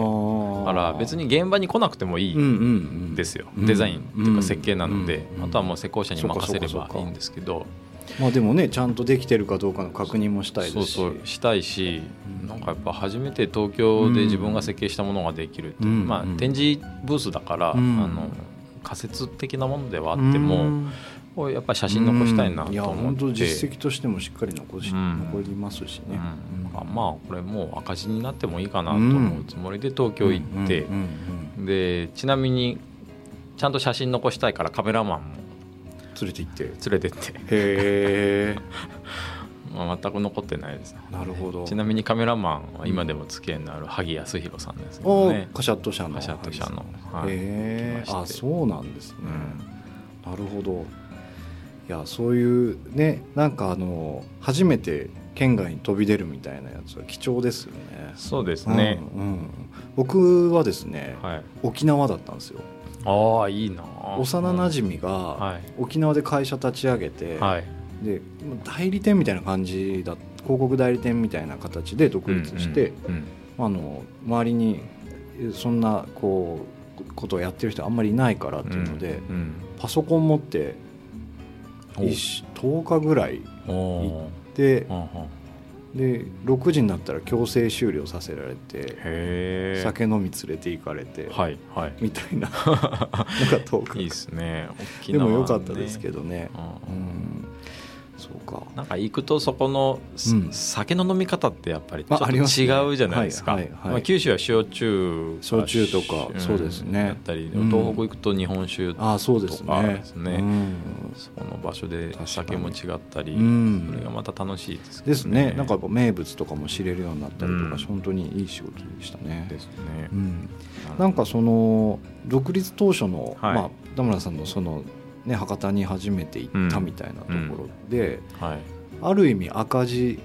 [SPEAKER 2] から別に現場に来なくてもいいんですよ、デザインっていうか設計なので、あとはもう施工者に任せればいいんですけど。
[SPEAKER 1] まあでもねちゃんとできてるかどうかの確認もしたいですし。そう
[SPEAKER 2] そう。したいし、なんかやっぱ初めて東京で自分が設計したものができるって、まあ展示ブースだから、あの仮説的なものではあってもこやっぱり写真残したいなと思って。
[SPEAKER 1] 実績としてもしっかり残し、うん、残りますしね、
[SPEAKER 2] うん、まあこれもう赤字になってもいいかなと思うつもりで東京行って、でちなみにちゃんと写真残したいからカメラマンも
[SPEAKER 1] 連れて行って。連
[SPEAKER 2] れてって。へ
[SPEAKER 1] え
[SPEAKER 2] まあ、全く残ってないです、
[SPEAKER 1] なるほど。
[SPEAKER 2] ちなみにカメラマンは今でも付き合いのある萩康弘さんですね。
[SPEAKER 1] カシャット社の
[SPEAKER 2] カシャット社の、
[SPEAKER 1] はい、へえあそうなんですね、うん、なるほどいやそういうねなんかあの初めて県外に飛び出るみたいなやつは貴重ですよね。
[SPEAKER 2] そうですね、
[SPEAKER 1] うん、うん、僕はですね、はい、沖縄だったんですよ。
[SPEAKER 2] ああいいな。
[SPEAKER 1] 幼なじみが沖縄で会社立ち上げて、はい、で代理店みたいな感じだ広告代理店みたいな形で独立して、うんうんうん、あの周りにそんなこうことをやってる人あんまりいないからっていうので、うんうん、パソコン持って10日ぐらい行ってで6時になったら強制終了させられて酒飲み連れて行かれて、
[SPEAKER 2] はいはい、
[SPEAKER 1] みたいな。のが遠く。
[SPEAKER 2] いいですね。
[SPEAKER 1] でも良かったですけどね、うん、うん
[SPEAKER 2] そうか。なんか行くとそこの、うん、酒の飲み方ってやっぱりちょっと違うじゃないですか、まあ、九州は焼酎
[SPEAKER 1] 焼酎とか、そうですね。
[SPEAKER 2] だったり、東北行くと日本酒とかですね。ですね、そこの場所で酒も違ったり、それがまた楽しいですね。
[SPEAKER 1] ですね。なんか名物とかも知れるようになったりとか、本当にいい仕事でしたね。
[SPEAKER 2] ですね、
[SPEAKER 1] なんかその独立当初の、まあ田村さんのそのね、博多に初めて行ったみたいなところで、うん。はい、ある意味赤字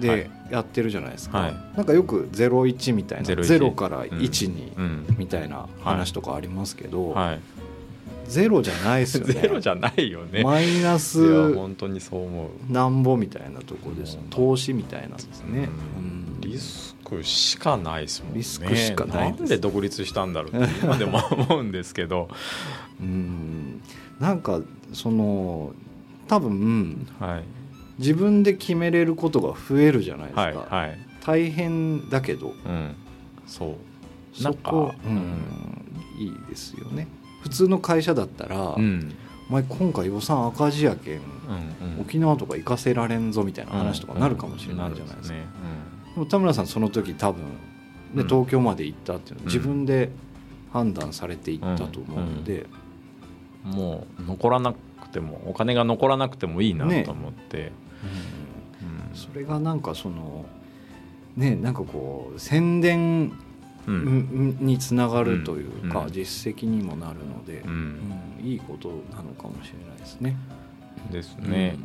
[SPEAKER 1] でやってるじゃないですか、はい、なんかよく01みたいな0から1にみたいな話とかありますけど、はい、ゼロじゃないですよね。
[SPEAKER 2] ゼロじゃないよね。
[SPEAKER 1] マイナス
[SPEAKER 2] 本当にそう思
[SPEAKER 1] う。なんぼみたいなところです投資みたいなんですね、
[SPEAKER 2] うん、リスクしかないですもんね。
[SPEAKER 1] リスクしかない
[SPEAKER 2] なんで独立したんだろうって今でも思うんですけど。
[SPEAKER 1] うんなんかその多分、はい、自分で決めれることが増えるじゃないですか、はいはい、大変だけど、うん、
[SPEAKER 2] そう。
[SPEAKER 1] そこ、うん、いいですよね。普通の会社だったら、うん、お前今回予算赤字やけん、うんうん、沖縄とか行かせられんぞみたいな話とかなるかもしれないじゃないですか、でも田村さんその時多分、ね、東京まで行ったっていうのは自分で判断されていったと思うので、
[SPEAKER 2] もう残らなくてもお金が残らなくてもいいなと思って、ね
[SPEAKER 1] うん、それがなんかそのねなんかこう宣伝につながるというか、実績にもなるので、いいことなのかもしれないですね。
[SPEAKER 2] ですね。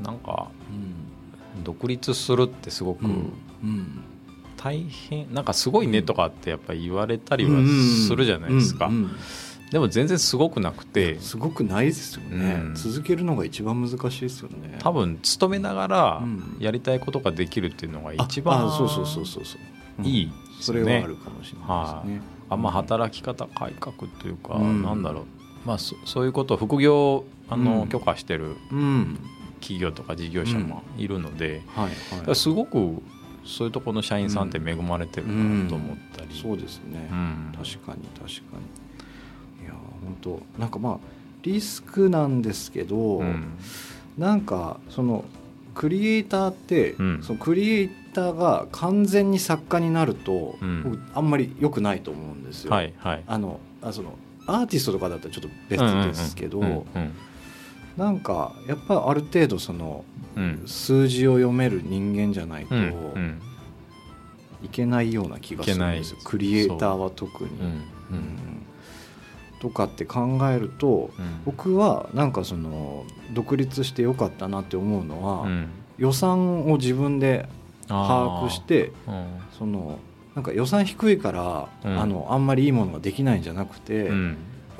[SPEAKER 2] なんか、独立するってすごく、大変なんかすごいねとかってやっぱり言われたりはするじゃないですか。でも全然すごくなくて。
[SPEAKER 1] すごくないですよね、うん、続けるのが一番難しいですよね。
[SPEAKER 2] 多分勤めながらやりたいことができるっていうのが一番、
[SPEAKER 1] そうそうそうそうそ
[SPEAKER 2] う。いい、ね、
[SPEAKER 1] それはあるかもしれないですね、
[SPEAKER 2] あんま働き方改革というか、うん、なんだろう。まあそそういうことを副業あの、許可してる企業とか事業者もいるので、はいはい、すごくそういうところの社員さんって恵まれてるなと思ったり、
[SPEAKER 1] そうですね、確かに確かに本当なんかまあリスクなんですけど、うん、なんかそのクリエイターって、うん、そのクリエイターが完全に作家になると、うん、あんまり良くないと思うんですよ。はいはい、あのあそのアーティストとかだったらちょっと別ですけど、なんかやっぱりある程度その、数字を読める人間じゃないと、いけないような気がするんですよ。クリエイターは特に。うんとかって考えると、うん、僕はなんかその独立してよかったなって思うのは、うん、予算を自分で把握して、うん、そのなんか予算低いから、あのあんまりいいものができないんじゃなくて、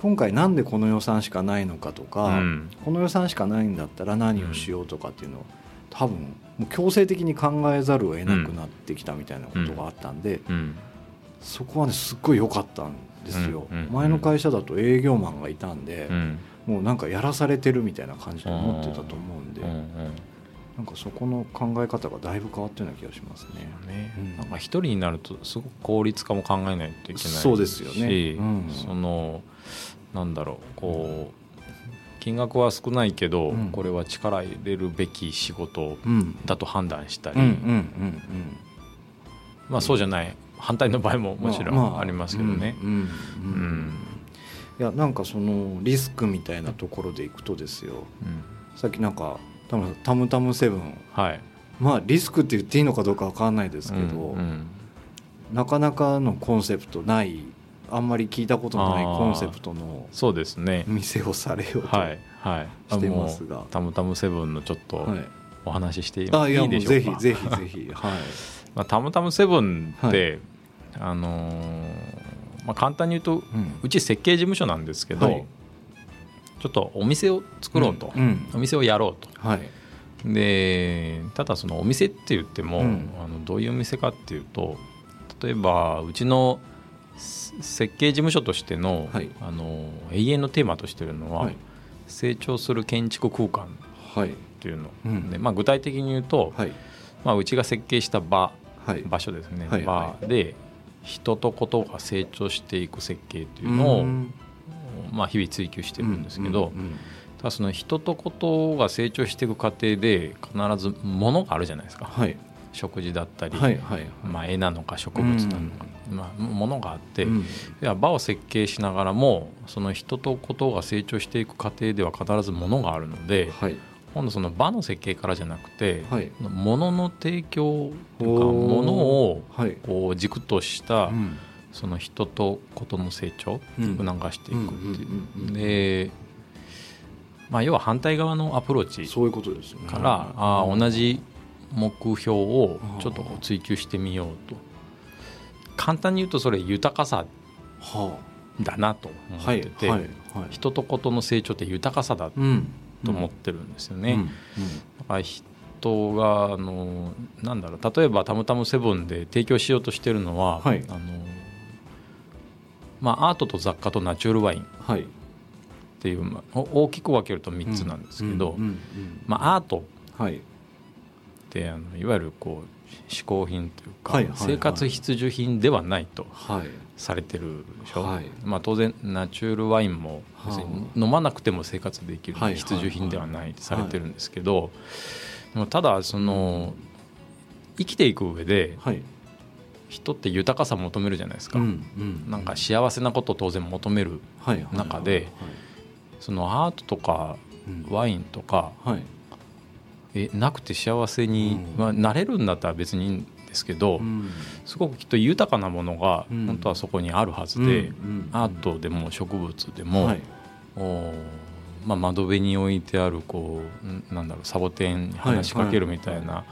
[SPEAKER 1] 今回なんでこの予算しかないのかとか、この予算しかないんだったら何をしようとかっていうのを多分もう強制的に考えざるを得なくなってきたみたいなことがあったんで、そこはねすっごい良かったんですよ、うんうん、前の会社だと営業マンがいたんで、うん、もうなんかやらされてるみたいな感じで思ってたと思うんで、うんうん、なんかそこの考え方がだいぶ変わったような気がしますね。
[SPEAKER 2] ねうん、なんか一人になるとすごく効率化も考えないといけない
[SPEAKER 1] そうですよね、
[SPEAKER 2] うん、そのなんだろうこう金額は少ないけど、これは力入れるべき仕事だと判断したり。まあそうじゃない反対の場合ももちろんありますけどね。
[SPEAKER 1] いやなんかそのリスクみたいなところでいくとですよ、うん、さっきなんかタムタムセブン、はい、まあリスクって言っていいのかどうか分かんないですけど、うんうん、なかなかのコンセプトないあんまり聞いたことないコンセプトの
[SPEAKER 2] そうですね。
[SPEAKER 1] 店をされようとしてますが、
[SPEAKER 2] タムタムセブンのちょっとお話ししていいで
[SPEAKER 1] しょうか、はい、あいやぜひぜひぜひ。はい。
[SPEAKER 2] まあ、タムタムセブンって、はいあのー、まあ、簡単に言うと、うん、うち設計事務所なんですけど、はい、ちょっとお店を作ろうと、うん。うん、お店をやろうと、はい、でただそのお店って言っても、あのどういうお店かっていうと例えばうちの設計事務所としてのはい、あの永遠のテーマとしてるのは、はい、成長する建築空間っていうの、はい、でまあ、具体的に言うと、まあ、うちが設計した場、はい、場所ですね、はい。場で人とことが成長していく設計というのを、まあ、日々追求してるんですけど、ただその人とことが成長していく過程で必ずものがあるじゃないですか、はい、食事だったり、はいはい、まあ、絵なのか植物なのか、うん、まあ、ものがあって、うん、場を設計しながらもその人とことが成長していく過程では必ずものがあるので、はい、今度その場の設計からじゃなくて、はい、物の提供とか物をこう軸とした、その人とことの成長を促していくっていう。でまあ、要は反対側のアプローチ
[SPEAKER 1] そういうことです
[SPEAKER 2] から、あ同じ目標をちょっと追求してみようと。簡単に言うとそれ豊かさだなと思ってて、人とことの成長って豊かさだと思ってるんですよね。人があのなんだろう例えば「たむたむセブン」で提供しようとしてるのは、はい、あのまあ、アートと雑貨とナチュラルワインっていう、まあ、大きく分けると3つなんですけど、まあ、アートってあのいわゆるこう嗜好品というか、生活必需品ではないとされてるでしょ、はい、まあ、当然ナチュールワインも飲まなくても生活できる必需品ではないとされてるんですけど、ただその生きていく上で、人って豊かさ求めるじゃないですか、なんか幸せなことを当然求める中でそのアートとかワインとか、えなくて幸せに、まあ、なれるんだったら別にですけど、すごくきっと豊かなものが本当はそこにあるはずで、アートでも植物でも、はい、おまあ、窓辺に置いてあるこうなんだろうサボテンに話しかけるみたいな、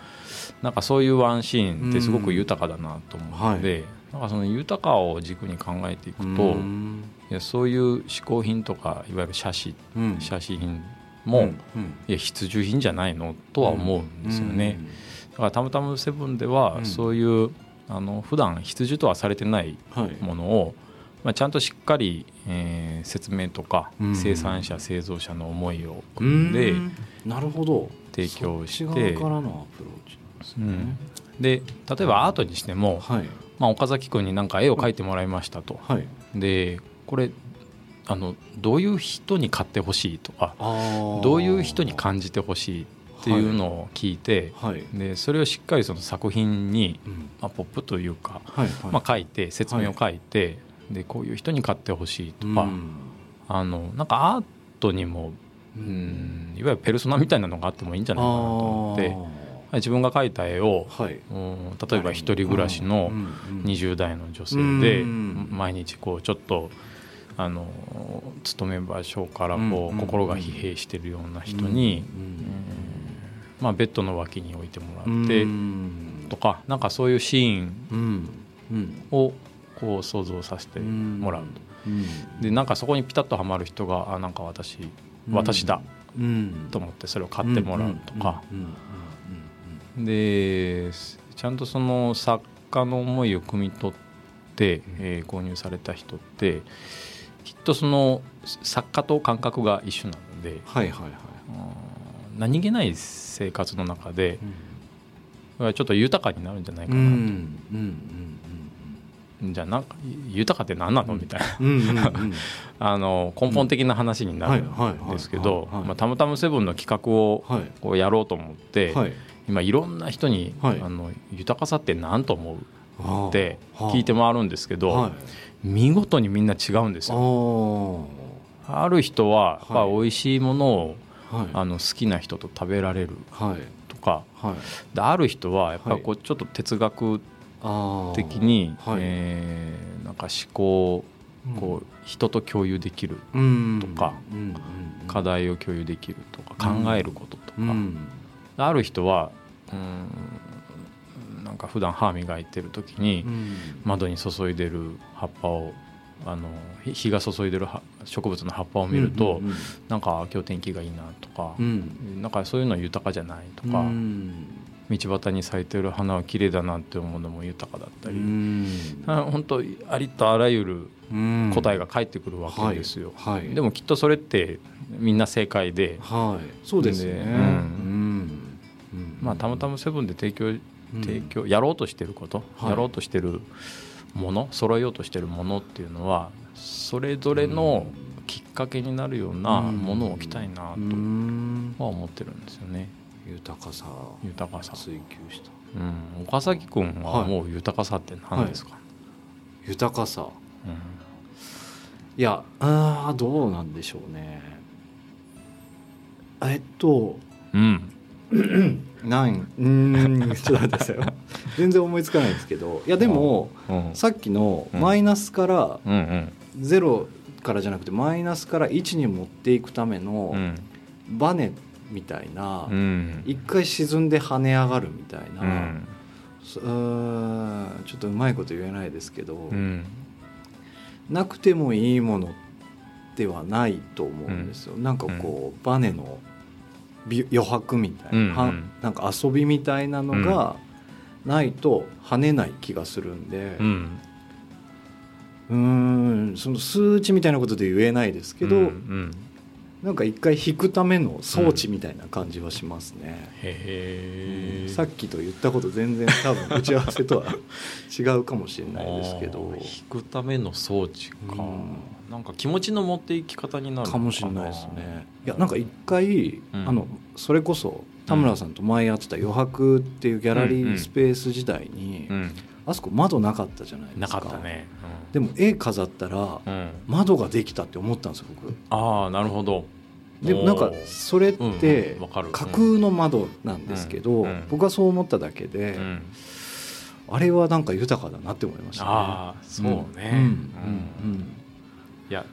[SPEAKER 2] なんかそういうワンシーンってすごく豊かだなと思うので、なんかその豊かを軸に考えていくと、いやそういう嗜好品とかいわゆる写真、写真品も、いや必需品じゃないのとは思うんですよね。だからたむたむセブンではそういう、あの普段必需とはされてないものを、まあ、ちゃんとしっかり、えー、説明とか、生産者製造者の思いを組んで
[SPEAKER 1] なるほど。
[SPEAKER 2] 提供して
[SPEAKER 1] からのアプローチですね、
[SPEAKER 2] で例えばアートにしても、はい。まあ、岡崎君に何か絵を描いてもらいましたと、はい、でこれあのどういう人に買ってほしいとかどういう人に感じてほしいっていうのを聞いて、はい、でそれをしっかりその作品に、うん、まあ、ポップというか、はいはい、まあ、書いて説明を書いて、でこういう人に買ってほしいとか、うん、あのなんかアートにも、うん、いわゆるペルソナみたいなのがあってもいいんじゃないかなと思って。自分が描いた絵を、はい、例えば一人暮らしの20代の女性で毎日こうちょっとあの勤め場所からこう、心が疲弊してるような人に、まあ、ベッドの脇に置いてもらってとかなんかそういうシーンをこう想像させてもらうと。でなんかそこにピタッとはまる人があなんか私私だと思ってそれを買ってもらうとか。でちゃんとその作家の思いを汲み取って、えー、購入された人ってきっとその作家と感覚が一緒なので、はいはいはい、何気ない生活の中で、うん、ちょっと豊かになるんじゃないかな。と。うん。うん。じゃあなん。か豊かって何なのみたいなあの根本的な話になるん。ですけどたむたむセブンの企画をこうやろうと思って、はい、今いろん。な人に、はい、あの豊かさって何と思うって聞いて回るん。ですけど、はい、見事にみん。な違うん。ですよ。ある人はやっぱ美味しいものを、はい、あの好きな人と食べられるとか、はい、である人はやっぱこうちょっと哲学的に、はい、えー、なんか思考こう人と共有できるとか、課題を共有できるとか考えることとか、ある人はうんなんか普段歯磨いてる時に窓に注いでる葉っぱをあの日が注いでる植物の葉っぱを見ると、うんうんうん、なんか今日天気がいいなとか、うん、なんかそういうのは豊かじゃないとか、うん、道端に咲いてる花は綺麗だなって思うのも豊かだったり、うん、本当ありとあらゆる答えが返ってくるわけですよ、はいはい、でもきっとそれってみんな正解で、
[SPEAKER 1] はい、そうですね、うん。
[SPEAKER 2] まあたまたまセブンで提供提供やろうとしてること、やろうとしてるもの揃えようとしてるものっていうのはそれぞれのきっかけになるようなものを置きたいなとは思ってるんですよね。
[SPEAKER 1] 豊かさ。
[SPEAKER 2] 豊かさ。
[SPEAKER 1] 追求した、
[SPEAKER 2] うん、岡崎君はもう豊かさって何ですか、は
[SPEAKER 1] い、豊かさ、うん、いやあどうなんでしょうね。えっとうん なんうんちょっと待ってください全然思いつかないですけど。いやでも、うん、さっきのマイナスから0からじゃなくてマイナスから1に持っていくためのバネみたいな、うん、一回沈んで跳ね上がるみたいな、うん、ちょっとうまいこと言えないですけど、うん、なくてもいいものではないと思うんですよ。なんかこうバネの余白みたいな、うんうん、なんか遊びみたいなのがないと跳ねない気がするんで、うん、うんその数値みたいなことで言えないですけど、うんうん、なんか一回引くための装置みたいな感じはしますね、うん、さっきと言ったこと全然多分打ち合わせとは違うかもしれないですけど。
[SPEAKER 2] 引くための装置か、うん、なんか気持ちの持っていき方になる
[SPEAKER 1] かもしれないですね。いやなんか一回、うん、あのそれこそ田村さんと前やってた余白っていうギャラリースペース時代に、あそこ窓なかったじゃないですか。
[SPEAKER 2] なかったね、
[SPEAKER 1] でも絵飾ったら窓ができたって思ったんですよ僕。
[SPEAKER 2] ああなるほど。
[SPEAKER 1] でもなんかそれって架空の窓なんですけど僕はそう思っただけであれはなんか豊かだなって思いましたね。あ
[SPEAKER 2] あそうね。いや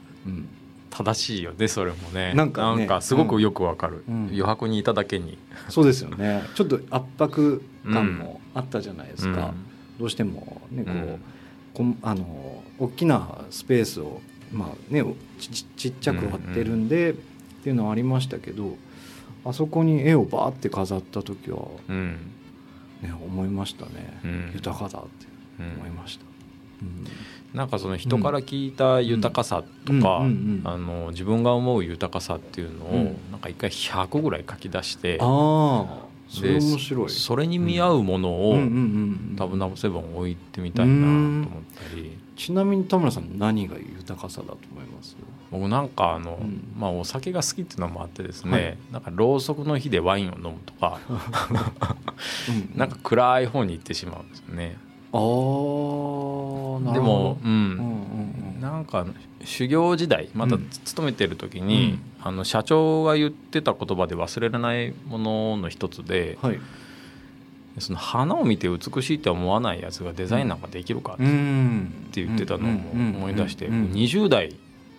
[SPEAKER 2] 正しいよねそれもね。なんかなんかすごくよくわかる。余白にいただけに。
[SPEAKER 1] そうですよね。ちょっと圧迫感もあったじゃないですかどうしてもねこうあの大きなスペースを、まあね、ちちっちゃく割ってるんで、っていうのはありましたけどあそこに絵をバーって飾った時は、ね、思いましたね、豊かだって思いました。
[SPEAKER 2] なんかその人から聞いた豊かさとか自分が思う豊かさっていうのをなんか一回100ぐらい書き出して
[SPEAKER 1] それ面白い。
[SPEAKER 2] それに見合うものを多分ナブセブン置いてみたいなと思ったり。
[SPEAKER 1] ちなみに田村さん何が豊かさだと思います？
[SPEAKER 2] 僕なんかあの、うん、まあ、お酒が好きっていうのもあってですね、はい、なんかろうそくの火でワインを飲むとか。うん、なんか暗い方に行ってしまうんですよね。あでも、うん、うんうんうん、なんか修行時代また勤めてる時に、うん、あの社長が言ってた言葉で忘れられないものの一つで、はい、その花を見て美しいって思わないやつがデザインなんかできるかって言ってたのを思い出して20代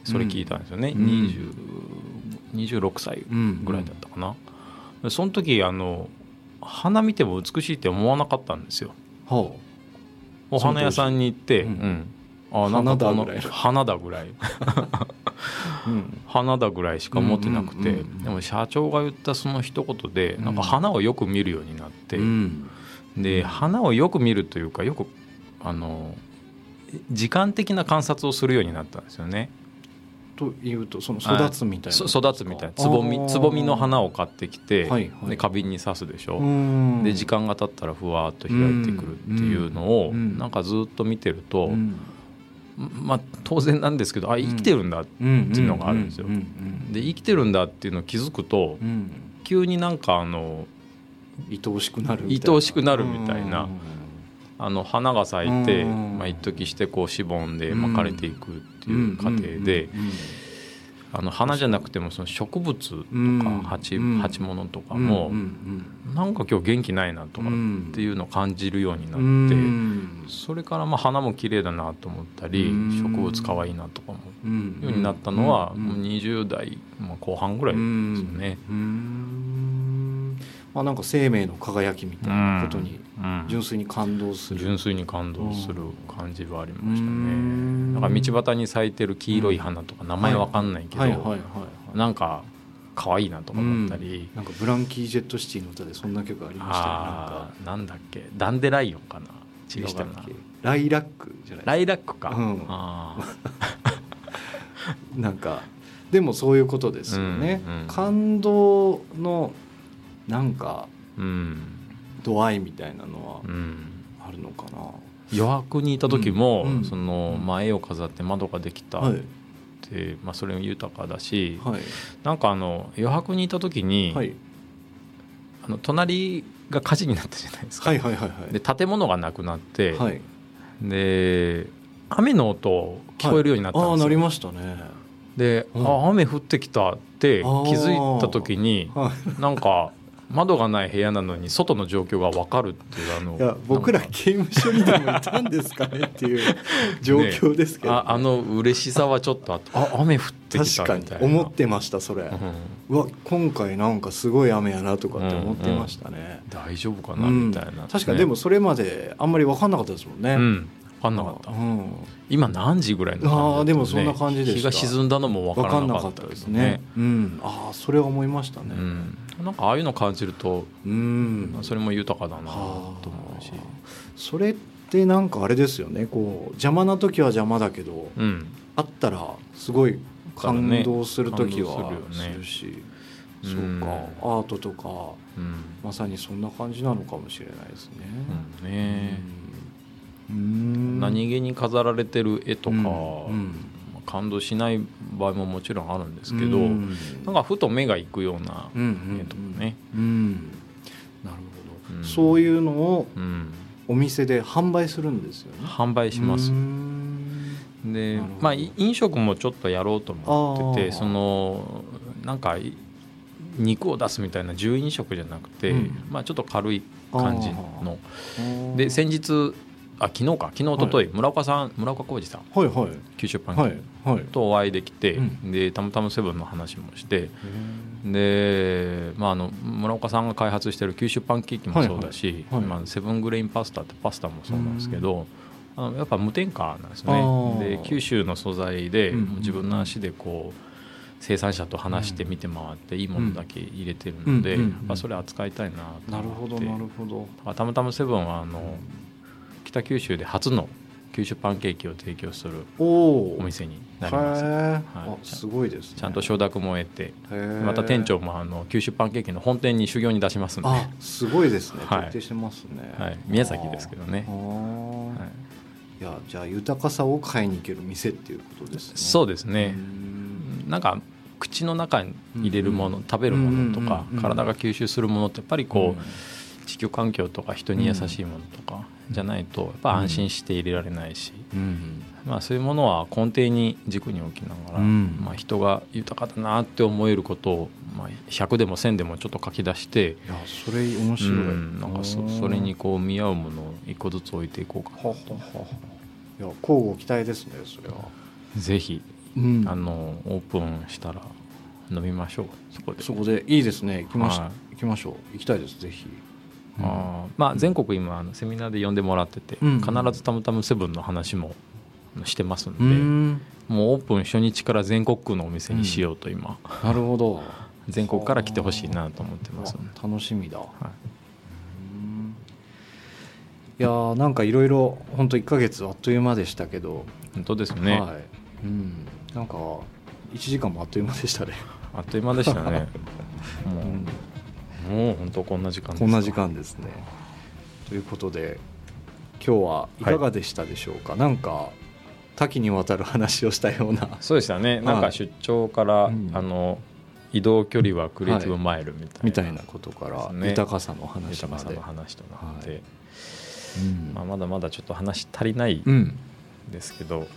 [SPEAKER 2] それ聞いたんですよね、うん、26歳ぐらいだったかな、うん、その時あの花見ても美しいって思わなかったんですよ、はあ、お花屋さんに行って、うん、
[SPEAKER 1] あなんかこの
[SPEAKER 2] 花だぐらい。花だぐらい。しか持ってなくて、でも社長が言ったその一言でなんか花をよく見るようになって、で花をよく見るというかよくあの時間的な観察をするようになったんですよね。
[SPEAKER 1] というとその育つみたいな。
[SPEAKER 2] 育つみたいな。つぼみつぼみの花を買ってきて、はいはい、で花瓶に刺すでしょ。で時間が経ったらふわっと開いてくるっていうのをなんかずっと見てると、まあ当然なんですけどあ生きてるんだっていうのがあるんですよ。で生きてるんだっていうのを気づくと、急になんかあの
[SPEAKER 1] 愛おしくなる
[SPEAKER 2] 愛おしくなるみたいな。あの花が咲いて、まあ、一時してこうしぼんで巻かれていくっていう過程であの花じゃなくてもその植物とか鉢鉢物とかもなんか今日元気ないなとかっていうのを感じるようになってそれからまあ花も綺麗だなと思ったり植物かわいいなとかもようになったのはもう20代後半ぐらいですよね。
[SPEAKER 1] まあ、なんか生命の輝きみたいなことに純粋に感動する、
[SPEAKER 2] 純粋に感動する感じはありましたね。なんか道端に咲いてる黄色い花とか名前わかんないけどなんか可愛いなとか思ったり、
[SPEAKER 1] なんかブランキー・ジェット・シティの歌でそんな曲ありました
[SPEAKER 2] ねなんだっけ？ダンデライオンかな？
[SPEAKER 1] 違うかなライラックじゃない
[SPEAKER 2] ライラックか、うん、
[SPEAKER 1] なんか。でもそういうことですよね、うんうん、感動のなんか、うん、度合いみたいなのはあるのかな、
[SPEAKER 2] 余白にいた時も、うん、その前を飾って窓ができたって、まあ、それも豊かだし、はい、なんかあの余白にいた時に、はい、あの隣が火事になったじゃないですか、はいはいはいはい、で建物がなくなって、はい、で雨の音聞こえるようになったんですよ、はい、
[SPEAKER 1] あなりましたね。
[SPEAKER 2] で、うん、あ雨降ってきたって気づいた時に、はい、なんか窓がない部屋なのに外の状況が分かるっていうあの
[SPEAKER 1] いや僕ら刑務所にでもいたんですかねっていう状況ですけど、
[SPEAKER 2] ね、ああの嬉しさはちょっとああ雨降ってきたみたいな。
[SPEAKER 1] 思ってましたそれ、うん、うわ今回なんかすごい雨やなとかって思ってましたね、
[SPEAKER 2] うん。うん、大丈夫かなみたいな、
[SPEAKER 1] ね、確かにでもそれまであんまり分かんなかったですもんね、
[SPEAKER 2] うん。分かんなかった、うん、今何時ぐらいの
[SPEAKER 1] 感あでもそんな感じで
[SPEAKER 2] 日が沈んだのも分からなかったですね。
[SPEAKER 1] うん、ああそれは思いましたね、う
[SPEAKER 2] ん、な。んかああいうの感じると、うん、それも豊かだなと思うし。
[SPEAKER 1] それってなんかあれですよね。こう邪魔な時は邪魔だけど、うん、あったらすごい感動する時はするし、ね、そうか、アートとか、うん、まさにそんな感じなのかもしれないですね。うんね。
[SPEAKER 2] 何気に飾られてる絵とか、感動しない場合ももちろんあるんですけど、うん、なんかふと目がいくような絵とかね。
[SPEAKER 1] なるほど、そういうのをお店で販売するんですよね。
[SPEAKER 2] 販売します。でまあ飲食もちょっとやろうと思っててそのなんか肉を出すみたいな重飲食じゃなくて、うん、まあ、ちょっと軽い感じの。で先日あ昨日か。昨日一昨日、はい、村岡さん村岡浩二さん、はいはい、九州パンケーキとお会いできて、はい、でたまたまセブンの話もしてで、まあ、あの村岡さんが開発してる九州パンケーキもそうだし、はいはい、まあ、セブングレインパスタってパスタもそうなんですけど、あのやっぱ無添加なんですね。で九州の素材で自分の足でこう生産者と話して見て回っていいものだけ入れてるので、まあ、それ扱いたいなと
[SPEAKER 1] なるほどなるほど。
[SPEAKER 2] たまたまセブンはあの北九州で初の九州パンケーキを提供するお店になります、はい、
[SPEAKER 1] すごいです、ね、
[SPEAKER 2] ちゃんと承諾も得てまた店長もあの九州パンケーキの本店に修行に出しますんで。
[SPEAKER 1] すごいですね。徹底してますね、
[SPEAKER 2] はい、宮崎ですけどね、
[SPEAKER 1] はい、いやじゃあ豊かさを買いに行ける店っていうことですね。
[SPEAKER 2] そうですね。なんか口の中に入れるもの、うん、食べるものとか、うん、体が吸収するものってやっぱりこう、地球環境とか人に優しいものとか、じゃないとやっぱ安心して入れられないし、まあ、そういうものは根底に軸に置きながら、まあ、人が豊かだなって思えることを、まあ、100でも1000でもちょっと書き出してい
[SPEAKER 1] やそれ面白い、うん、
[SPEAKER 2] なんかそそれにこう見合うものを一個ずつ置いていこうか。なと。
[SPEAKER 1] いや交互期待ですねそれは。
[SPEAKER 2] ぜひ、うん、あのオープンしたら飲みましょう。そこで。
[SPEAKER 1] そこで。いいですね。行きまし、行きましょう。行きたいですぜひ。
[SPEAKER 2] あまあ、全国今あのセミナーで呼んでもらってて、うん、必ずたむたむセブンの話もしてますんで、ん。もうオープン初日から全国区のお店にしようと今、
[SPEAKER 1] うん、なるほど。
[SPEAKER 2] 全国から来てほしいなと思ってます。
[SPEAKER 1] 楽しみだ、はい、いやーなんかいろいろ本当1か月あっという間でしたけど。
[SPEAKER 2] 本当ですね、はい。
[SPEAKER 1] うん、なんか1時間もあっという間でしたね。
[SPEAKER 2] あっという間でしたね。もう、うんもう本当こんな時間
[SPEAKER 1] こんな時間ですね。ということで今日はい。かがでしたでしょうか、はい、なんか多岐にわたる話をしたような。
[SPEAKER 2] そうでしたね。なんか出張から、うん、あの移動距離はクリエイティブマイルみたいな、はい、
[SPEAKER 1] みたいなことから、ね、豊かさの話
[SPEAKER 2] まで。豊かさの話となって、はい。うん。まあ、まだまだちょっと話足りないん。ですけど、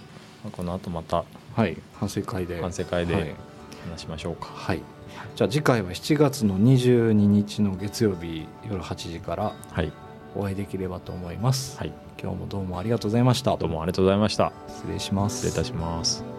[SPEAKER 2] うん、この後また、
[SPEAKER 1] はい、反省会で。
[SPEAKER 2] 反省会で話しましょうか。
[SPEAKER 1] はいじゃあ次回は7月の22日の月曜日夜8時からお会いできればと思います、はい、今日もどうもありがとうございました。
[SPEAKER 2] どうもありがとうございました。
[SPEAKER 1] 失礼します。
[SPEAKER 2] 失礼いたします